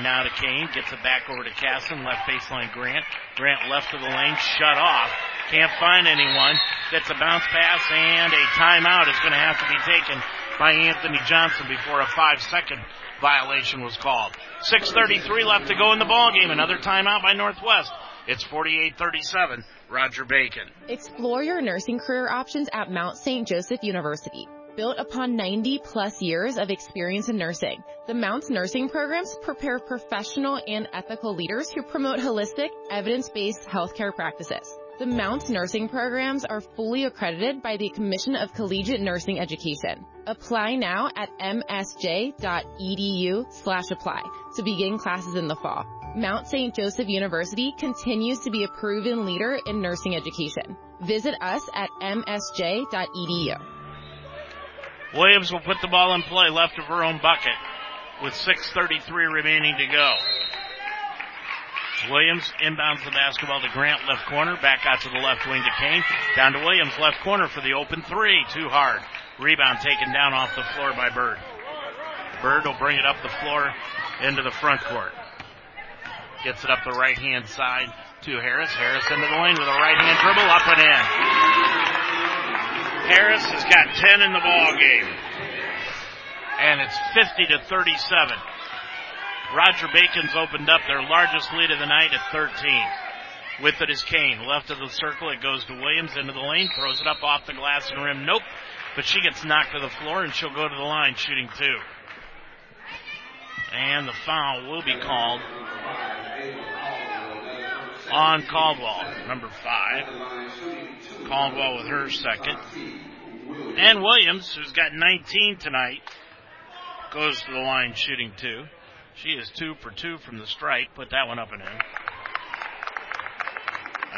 Now to Kane, gets it back over to Casson, left baseline Grant. Grant left of the lane, shut off. Can't find anyone. Gets a bounce pass and a timeout is going to have to be taken by Anthony Johnson before a five second violation was called. 6.33 left to go in the ball game. Another timeout by Northwest. It's 48-37. Roger Bacon. Explore your nursing career options at Mount St. Joseph University. Built upon 90 plus years of experience in nursing, the Mounts nursing programs prepare professional and ethical leaders who promote holistic, evidence-based healthcare practices. The Mounts nursing programs are fully accredited by the Commission of Collegiate Nursing Education. Apply now at msj.edu slash apply to begin classes in the fall. Mount St. Joseph University continues to be a proven leader in nursing education. Visit us at msj.edu. Williams will put the ball in play left of her own bucket with 6.33 remaining to go. Williams inbounds the basketball to Grant left corner, back out to the left wing to Kane, down to Williams left corner for the open three, too hard. Rebound taken down off the floor by Bird. Bird will bring it up the floor into the front court. Gets it up the right hand side to Harris. Harris into the lane with a right hand dribble up and in. Harris has got 10 in the ball game. And it's 50 to 37. Roger Bacon's opened up their largest lead of the night at 13. With it is Kane. Left of the circle, it goes to Williams into the lane, throws it up off the glass and rim. Nope. But she gets knocked to the floor and she'll go to the line shooting two. And the foul will be called on Caldwell, number five. Caldwell with her second. And Williams, who's got 19 tonight, goes to the line shooting two. She is two for two from the strike. Put that one up and in.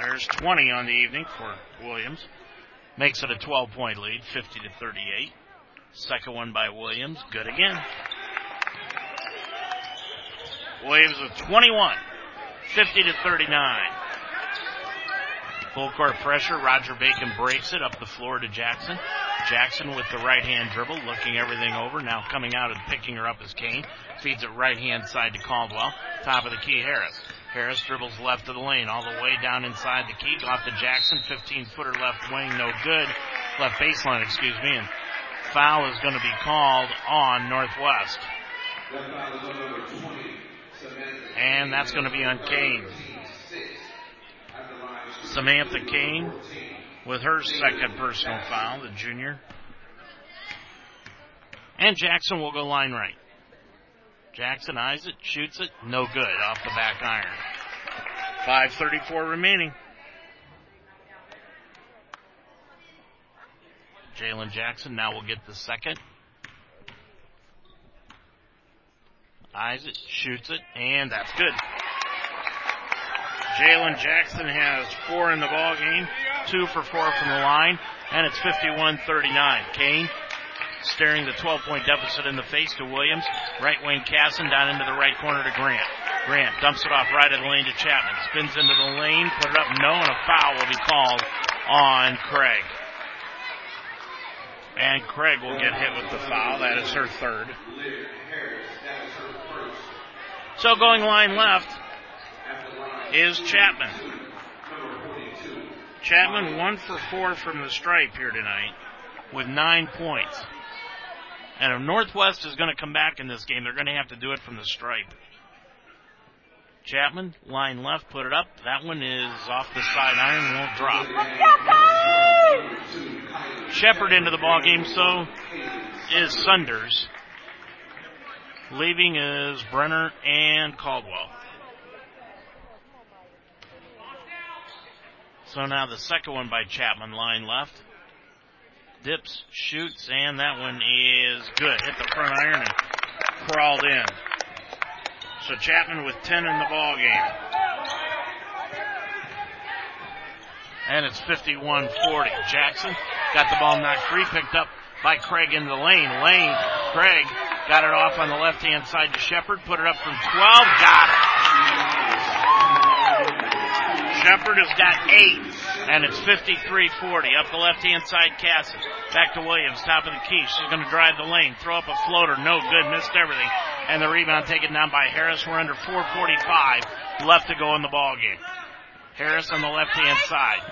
There's 20 on the evening for Williams. Makes it a 12 point lead, 50 to 38. Second one by Williams. Good again. Williams with 21. 50 to 39. Full court pressure. Roger Bacon breaks it up the floor to Jackson. Jackson with the right hand dribble, looking everything over. Now coming out and picking her up is Kane. Feeds it right hand side to Caldwell. Top of the key, Harris. Harris dribbles left of the lane, all the way down inside the key. Off to Jackson, 15 footer left wing, no good. Left baseline, excuse me. And foul is going to be called on Northwest. And that's going to be on Kane. Samantha Kane with her second personal foul, the junior. And Jackson will go line right. Jackson eyes it, shoots it, no good off the back iron. 5.34 remaining. Jalen Jackson now will get the second. Eyes it, shoots it, and that's good. Jalen Jackson has four in the ball game, two for four from the line, and it's 51-39. Kane staring the 12-point deficit in the face to Williams. Right wing Casson down into the right corner to Grant. Grant dumps it off right of the lane to Chapman. Spins into the lane, put it up, no, and a foul will be called on Craig. And Craig will get hit with the foul. That is her third. So going line left is Chapman. Chapman one for four from the stripe here tonight with nine points. And if Northwest is going to come back in this game, they're going to have to do it from the stripe. Chapman, line left, put it up. That one is off the side iron, won't drop. Shepard into the ball game, so is Sunders. Leaving is Brenner and Caldwell. So now the second one by Chapman, line left. Dips, shoots, and that one is good. Hit the front iron and crawled in. So Chapman with 10 in the ball game. And it's 51-40. Jackson got the ball knocked free, picked up by Craig in the lane. Lane, Craig got it off on the left-hand side to Shepard, put it up from 12, got it. Shepard has got eight, and it's 53-40. Up the left-hand side, Casson. Back to Williams, top of the key. She's going to drive the lane, throw up a floater, no good, missed everything. And the rebound taken down by Harris. We're under 4:45 left to go in the ball game. Harris on the left-hand side.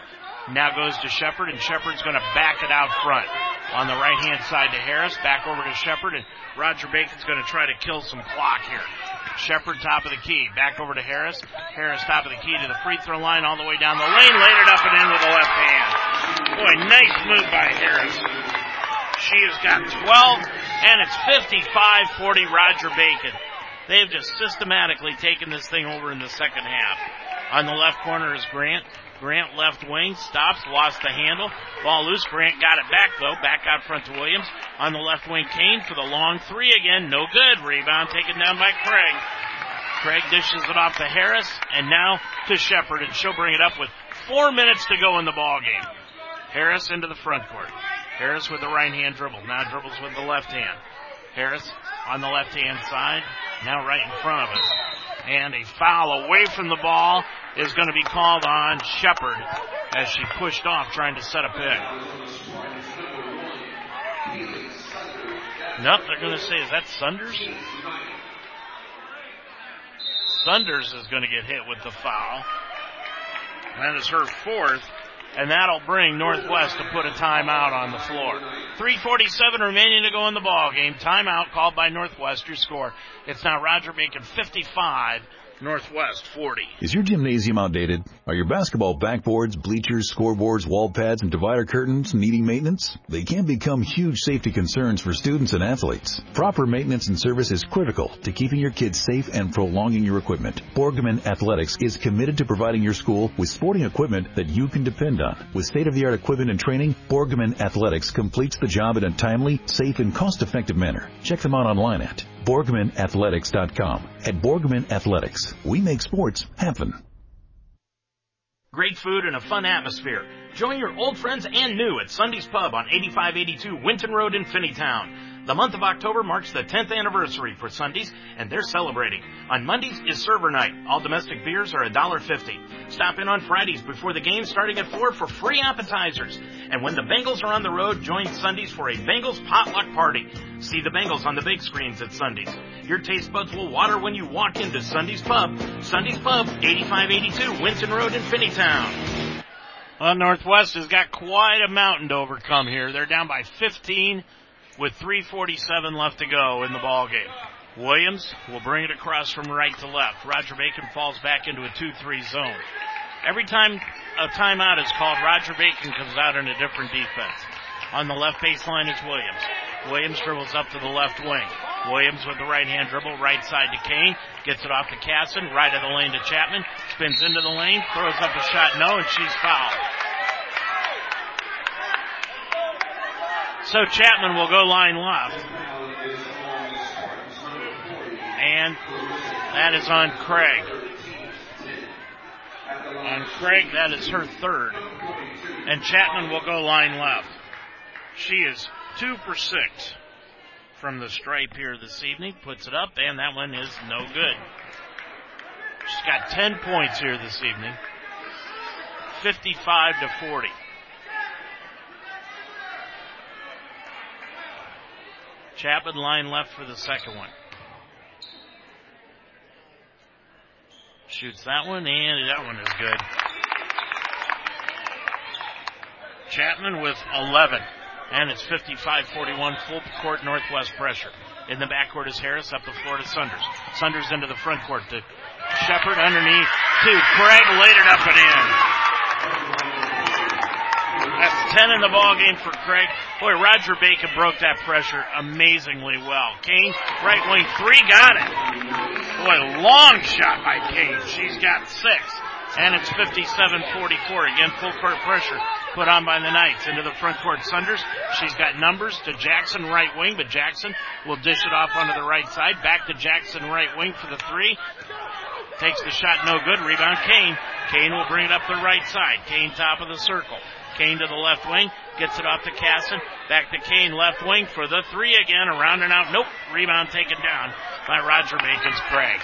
Now goes to Shepard, and Shepard's going to back it out front. On the right hand side to Harris. Back over to Shepard, and Roger Bacon's going to try to kill some clock here. Shepard top of the key. Back over to Harris. Harris top of the key to the free throw line all the way down the lane. Laid it up and in with the left hand. Boy, nice move by Harris. She has got 12 and it's 55-40 Roger Bacon. They've just systematically taken this thing over in the second half. On the left corner is Grant. Grant left wing, stops, lost the handle. Ball loose. Grant got it back though. Back out front to Williams. On the left wing, Kane for the long three again. No good. Rebound taken down by Craig. Craig dishes it off to Harris and now to Shepard and she'll bring it up with four minutes to go in the ball game. Harris into the front court. Harris with the right hand dribble. Now dribbles with the left hand. Harris on the left hand side. Now right in front of us. And a foul away from the ball is going to be called on Shepard as she pushed off trying to set a pick. Nope, they're going to say, is that Sunders? Sunders is going to get hit with the foul. That is her fourth and that'll bring Northwest to put a timeout on the floor. 347 remaining to go in the ball game. Timeout called by Northwest. Your score. It's now Roger Bacon 55, Northwest 40. Is your gymnasium outdated? Are your basketball backboards, bleachers, scoreboards, wall pads, and divider curtains needing maintenance? They can become huge safety concerns for students and athletes. Proper maintenance and service is critical to keeping your kids safe and prolonging your equipment. Borgman Athletics is committed to providing your school with sporting equipment that you can depend on. With state-of-the-art equipment and training, Borgman Athletics completes the job in a timely, safe, and cost-effective manner. Check them out online at BorgmanAthletics.com. At Borgman Athletics, we make sports happen. Great food and a fun atmosphere. Join your old friends and new at Sunday's Pub on 8582 Winton Road in Finneytown. The month of October marks the 10th anniversary for Sundays, and they're celebrating. On Mondays is server night. All domestic beers are $1.50. Stop in on Fridays before the game starting at 4 for free appetizers. And when the Bengals are on the road, join Sundays for a Bengals potluck party. See the Bengals on the big screens at Sundays. Your taste buds will water when you walk into Sundays Pub. Sundays Pub, 8582 Winton Road in Finneytown. Well, Northwest has got quite a mountain to overcome here. They're down by 15 with 347 left to go in the ball game. Williams will bring it across from right to left. Roger Bacon falls back into a 2-3 zone. Every time a timeout is called, Roger Bacon comes out in a different defense. On the left baseline is Williams. Williams dribbles up to the left wing. Williams with the right hand dribble, right side to Kane, gets it off to Casson, right of the lane to Chapman, spins into the lane, throws up a shot, no, and she's fouled. So Chapman will go line left. And that is on Craig. On Craig, that is her third. And Chapman will go line left. She is two for six from the stripe here this evening. Puts it up, and that one is no good. She's got 10 points here this evening. 55 to 40. Chapman line left for the second one. Shoots that one, and that one is good. Chapman with 11. And it's 55-41 full court Northwest pressure. In the backcourt is Harris up the floor to Sunders. Sunders into the front court to Shepard underneath to Craig laid it up and in. That's 10 in the ball game for Craig. Boy, Roger Bacon broke that pressure amazingly well. Kane, right wing three, got it. Boy, long shot by Kane. She's got six. And it's 57-44. Again, full court pressure put on by the Knights. Into the front court, Sunders. She's got numbers to Jackson, right wing, but Jackson will dish it off onto the right side. Back to Jackson, right wing for the three. Takes the shot, no good. Rebound, Kane. Kane will bring it up the right side. Kane top of the circle. Kane to the left wing, gets it off to Casson, back to Kane left wing for the three again, around and out. Nope, rebound taken down by Roger Bacon's Craig.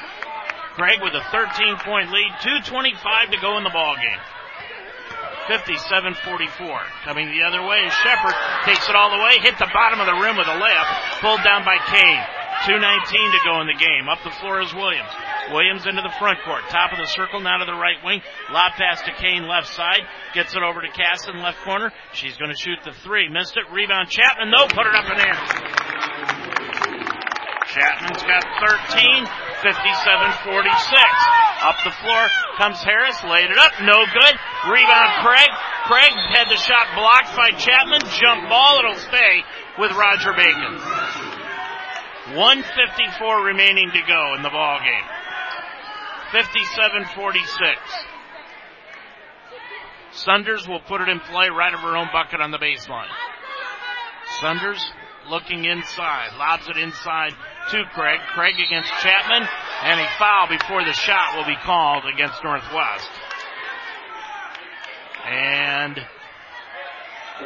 Craig with a 13 point lead, 225 to go in the ball game. 57-44. Coming the other way Shepard. Takes it all the way, hit the bottom of the rim with a layup, pulled down by Kane. 2.19 to go in the game. Up the floor is Williams. Williams into the front court. Top of the circle, now to the right wing. Lob pass to Kane left side. Gets it over to Casson left corner. She's going to shoot the three. Missed it. Rebound Chapman. No, put it up and in. Chapman's got 13. 57-46. Up the floor comes Harris. Laid it up. No good. Rebound Craig. Craig had the shot blocked by Chapman. Jump ball. It'll stay with Roger Bacon. 154 remaining to go in the ball game. 57-46. Sunders will put it in play right of her own bucket on the baseline. Sunders looking inside, lobs it inside to Craig. Craig against Chapman, and a foul before the shot will be called against Northwest. And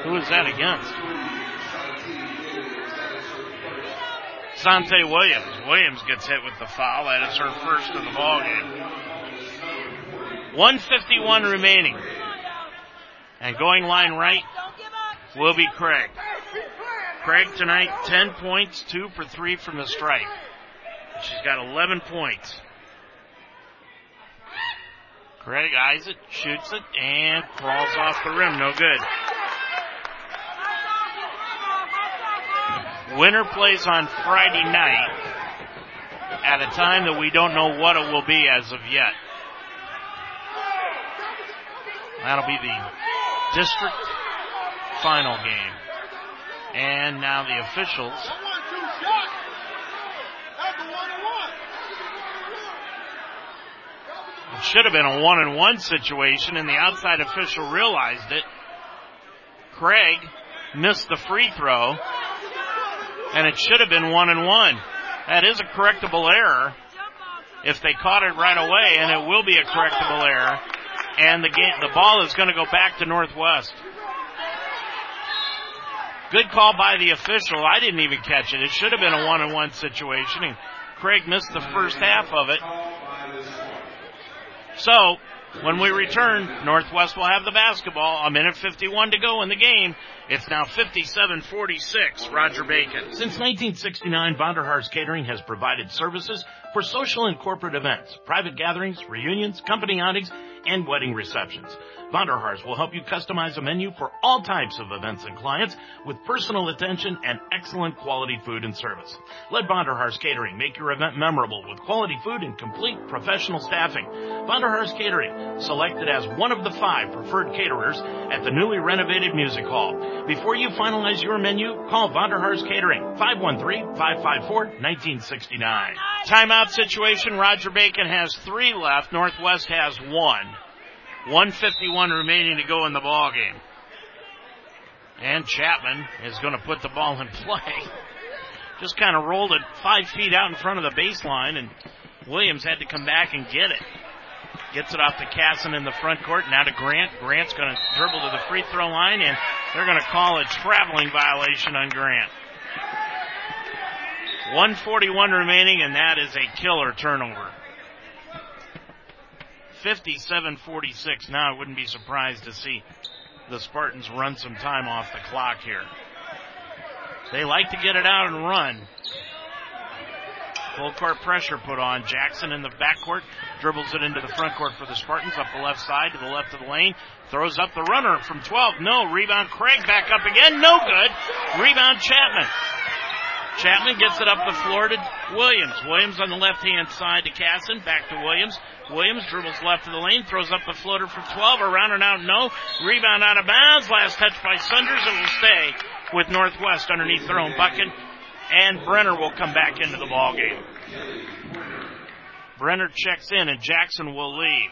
who is that against? Sante Williams. Williams gets hit with the foul. That is her first of the ball game. 151 remaining. And going line right will be Craig. Craig tonight, 10 points, 2 for 3 from the stripe. She's got 11 points. Craig eyes it, shoots it, and crawls off the rim. No good. Winner plays on Friday night at a time that we don't know what it will be as of yet. That'll be the district final game. And now the officials. It should have been a one and one situation and the outside official realized it. Craig missed the free throw and it should have been one and one. That is a correctable error if they caught it right away, and it will be a correctable error. And the game, the ball is going to go back to Northwest. Good call by the official. I didn't even catch it. It should have been a one and one situation, and Craig missed the first half of it. So, when we return, Northwest will have the basketball. A minute 51 to go in the game. It's now 57-46. Roger Bacon. Since 1969, Vonderhaar's Catering has provided services for social and corporate events, private gatherings, reunions, company outings, and wedding receptions. Vonderhaar's will help you customize a menu for all types of events and clients with personal attention and excellent quality food and service. Let Vonderhaar's Catering make your event memorable with quality food and complete professional staffing. Vonderhaar's Catering, selected as one of the five preferred caterers at the newly renovated Music Hall. Before you finalize your menu, call Vonderhaar's Catering, 513-554-1969. Timeout situation. Roger Bacon has three left. Northwest has one. 151 remaining to go in the ball game. And Chapman is going to put the ball in play. Just kind of rolled it five feet out in front of the baseline, and Williams had to come back and get it. Gets it off to Casson in the front court. Now to Grant. Grant's going to dribble to the free throw line, and they're going to call a traveling violation on Grant. 141 remaining, and that is a killer turnover. 57-46 now. I wouldn't be surprised to see the Spartans run some time off the clock here. They like to get it out and run. Full court pressure put on. Jackson in the backcourt dribbles it into the front court for the Spartans up the left side to the left of the lane. Throws up the runner from 12. No. Rebound Craig back up again. No good. Rebound Chapman. Chapman gets it up the floor to Williams. Williams on the left hand side to Casson. Back to Williams. Williams dribbles left of the lane, throws up the floater for 12, around and out, no. Rebound out of bounds, last touch by Sunders, it will stay with Northwest underneath their own bucket, and Brenner will come back into the ball game. Brenner checks in and Jackson will leave.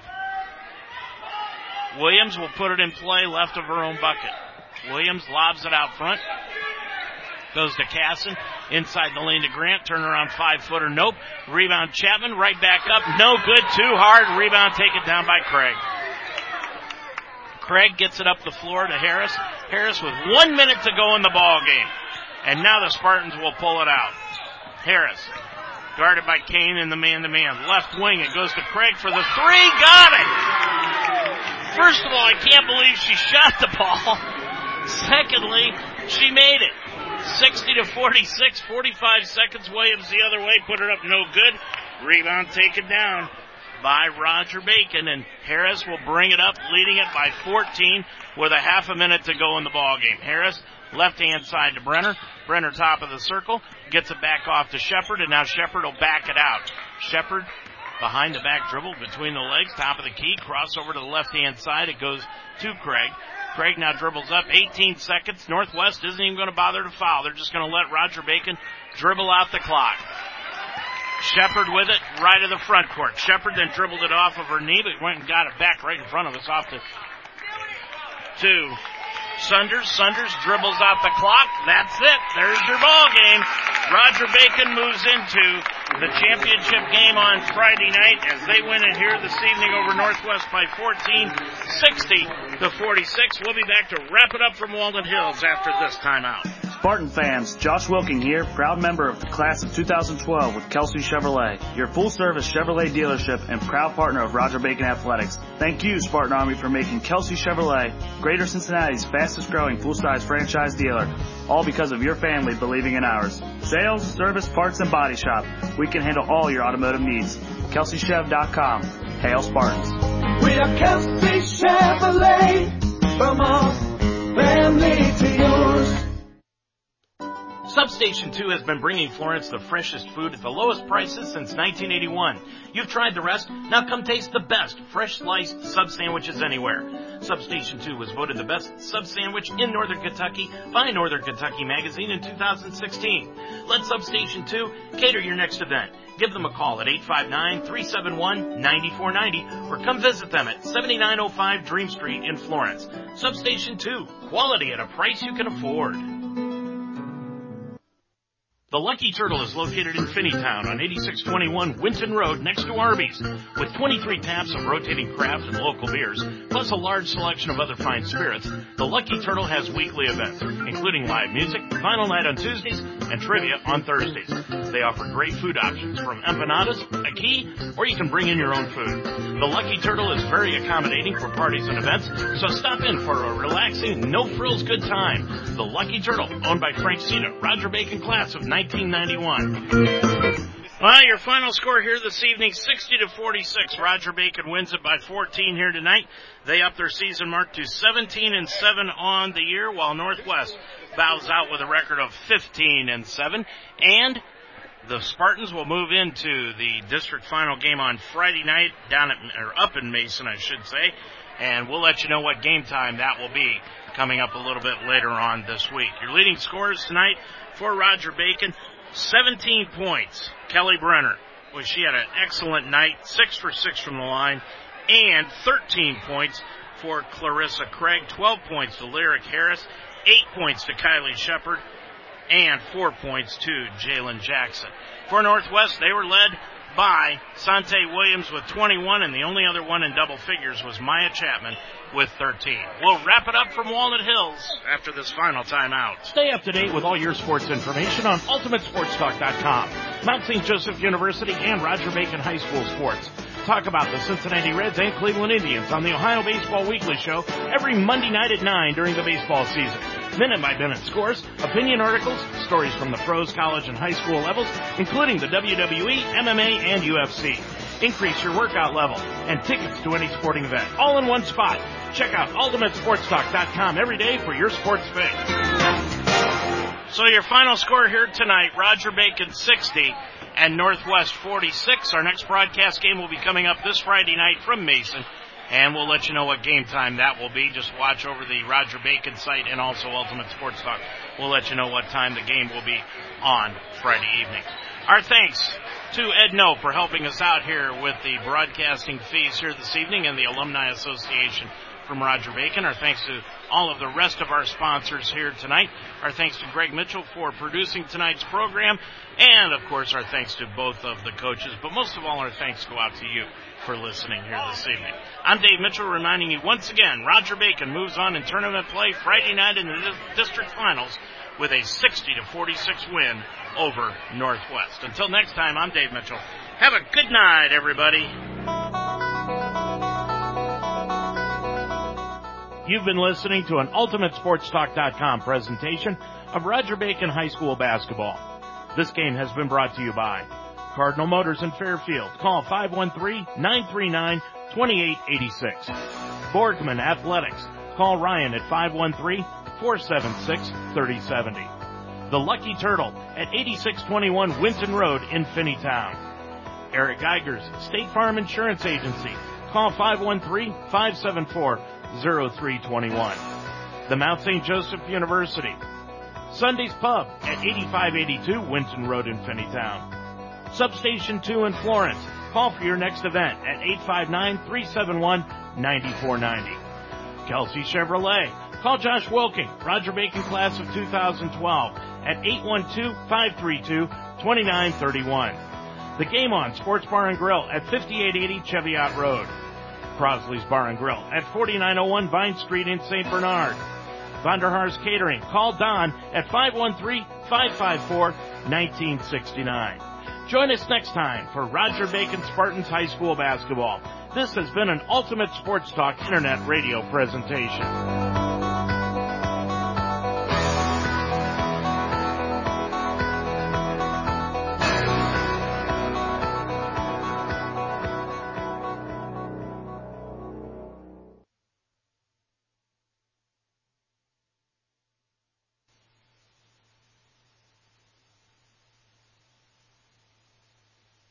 Williams will put it in play left of her own bucket. Williams lobs it out front. Goes to Casson. Inside the lane to Grant. Turn around five footer. Nope. Rebound Chapman. Right back up. No good. Too hard. Rebound taken down by Craig. Craig gets it up the floor to Harris. Harris with one minute to go in the ball game. And now the Spartans will pull it out. Harris. Guarded by Kane in the man to man. Left wing. It goes to Craig for the three. Got it! First of all, I can't believe she shot the ball. Secondly, she made it. 60 to 46, 45 seconds. Williams the other way, put it up no good. Rebound taken down by Roger Bacon, and Harris will bring it up, leading it by 14 with a half a minute to go in the ball game. Harris left hand side to Brenner. Brenner top of the circle gets it back off to Shepard, and now Shepard will back it out. Shepard behind the back dribble between the legs, top of the key, cross over to the left hand side. It goes to Craig. Craig now dribbles up 18 seconds. Northwest isn't even going to bother to foul. They're just going to let Roger Bacon dribble out the clock. Shepard with it right of the front court. Shepard then dribbled it off of her knee, but went and got it back right in front of us off to, two. Sunders. Sunders dribbles out the clock. That's it. There's your ball game. Roger Bacon moves into the championship game on Friday night as they win it here this evening over Northwest by 14, 60 to 46. We'll be back to wrap it up from Walnut Hills after this timeout. Spartan fans, Josh Wilking here, proud member of the class of 2012 with Kelsey Chevrolet, your full service Chevrolet dealership and proud partner of Roger Bacon Athletics. Thank you, Spartan Army, for making Kelsey Chevrolet Greater Cincinnati's fastest growing full size franchise dealer, all because of your family believing in ours. Sales, service, parts, and body shop. We can handle all your automotive needs. KelseyChev.com. Hail Spartans. We are Kelsey Chevrolet, from our family to yours. Substation 2 has been bringing Florence the freshest food at the lowest prices since 1981. You've tried the rest, now come taste the best fresh sliced sub sandwiches anywhere. Substation 2 was voted the best sub sandwich in Northern Kentucky by Northern Kentucky Magazine in 2016. Let Substation 2 cater your next event. Give them a call at 859-371-9490 or come visit them at 7905 Dream Street in Florence. Substation 2, quality at a price you can afford. The Lucky Turtle is located in Finneytown on 8621 Winton Road next to Arby's. With 23 taps of rotating craft and local beers, plus a large selection of other fine spirits, the Lucky Turtle has weekly events, including live music, final night on Tuesdays, and trivia on Thursdays. They offer great food options from empanadas, a key, or you can bring in your own food. The Lucky Turtle is very accommodating for parties and events, so stop in for a relaxing, no-frills good time. The Lucky Turtle, owned by Frank Cena, Roger Bacon class of 1991. Well, your final score here this evening, 60 to 46. Roger Bacon wins it by 14 here tonight. They up their season mark to 17 and 7 on the year, while Northwest bows out with a record of 15 and 7. And the Spartans will move into the district final game on Friday night down at, or up in Mason, I should say. And we'll let you know what game time that will be coming up a little bit later on this week. Your leading scorers tonight for Roger Bacon, 17 points. Kelly Brenner, well, she had an excellent night, six for six from the line, and 13 points for Clarissa Craig, 12 points to Lyric Harris, eight points to Kylie Shepard, and four points to Jalen Jackson. For Northwest, they were led by Sante Williams with 21, and the only other one in double figures was Maya Chapman with 13. We'll wrap it up from Walnut Hills after this final timeout. Stay up to date with all your sports information on UltimateSportsTalk.com. Mount St. Joseph University and Roger Bacon High School sports. Talk about the Cincinnati Reds and Cleveland Indians on the Ohio Baseball Weekly Show every Monday night at 9 during the baseball season. Minute by minute scores, opinion articles, stories from the pros, college, and high school levels, including the WWE, MMA, and UFC. Increase your workout level and tickets to any sporting event, all in one spot. Check out UltimateSportsTalk.com every day for your sports fix. So your final score here tonight, Roger Bacon 60 and Northwest 46. Our next broadcast game will be coming up this Friday night from Mason. And we'll let you know what game time that will be. Just watch over the Roger Bacon site and also Ultimate Sports Talk. We'll let you know what time the game will be on Friday evening. Our thanks to Ed No for helping us out here with the broadcasting fees here this evening and the Alumni Association from Roger Bacon. Our thanks to all of the rest of our sponsors here tonight. Our thanks to Greg Mitchell for producing tonight's program. And of course, our thanks to both of the coaches. But most of all, our thanks go out to you for listening here this evening. I'm Dave Mitchell reminding you once again, Roger Bacon moves on in tournament play Friday night in the district finals with a 60 to 46 win over Northwest. Until next time, I'm Dave Mitchell. Have a good night, everybody. You've been listening to an UltimateSportsTalk.com presentation of Roger Bacon High School basketball. This game has been brought to you by Cardinal Motors in Fairfield. Call 513-939-2886. Borgman Athletics. Call Ryan at 513-476-3070. The Lucky Turtle at 8621 Winton Road in Finneytown. Eric Geiger's State Farm Insurance Agency. Call 513-574-0321. The Mount St. Joseph University. Sunday's Pub at 8582 Winton Road in Finneytown. Substation 2 in Florence. Call for your next event at 859-371-9490. Kelsey Chevrolet. Call Josh Wilking, Roger Bacon class of 2012 at 812-532-2931. The Game On Sports Bar and Grill at 5880 Cheviot Road. Crosley's Bar and Grill at 4901 Vine Street in St. Bernard. Vonderhaar's Catering. Call Don at 513-554-1969. Join us next time for Roger Bacon Spartans High School basketball. This has been an Ultimate Sports Talk Internet radio presentation.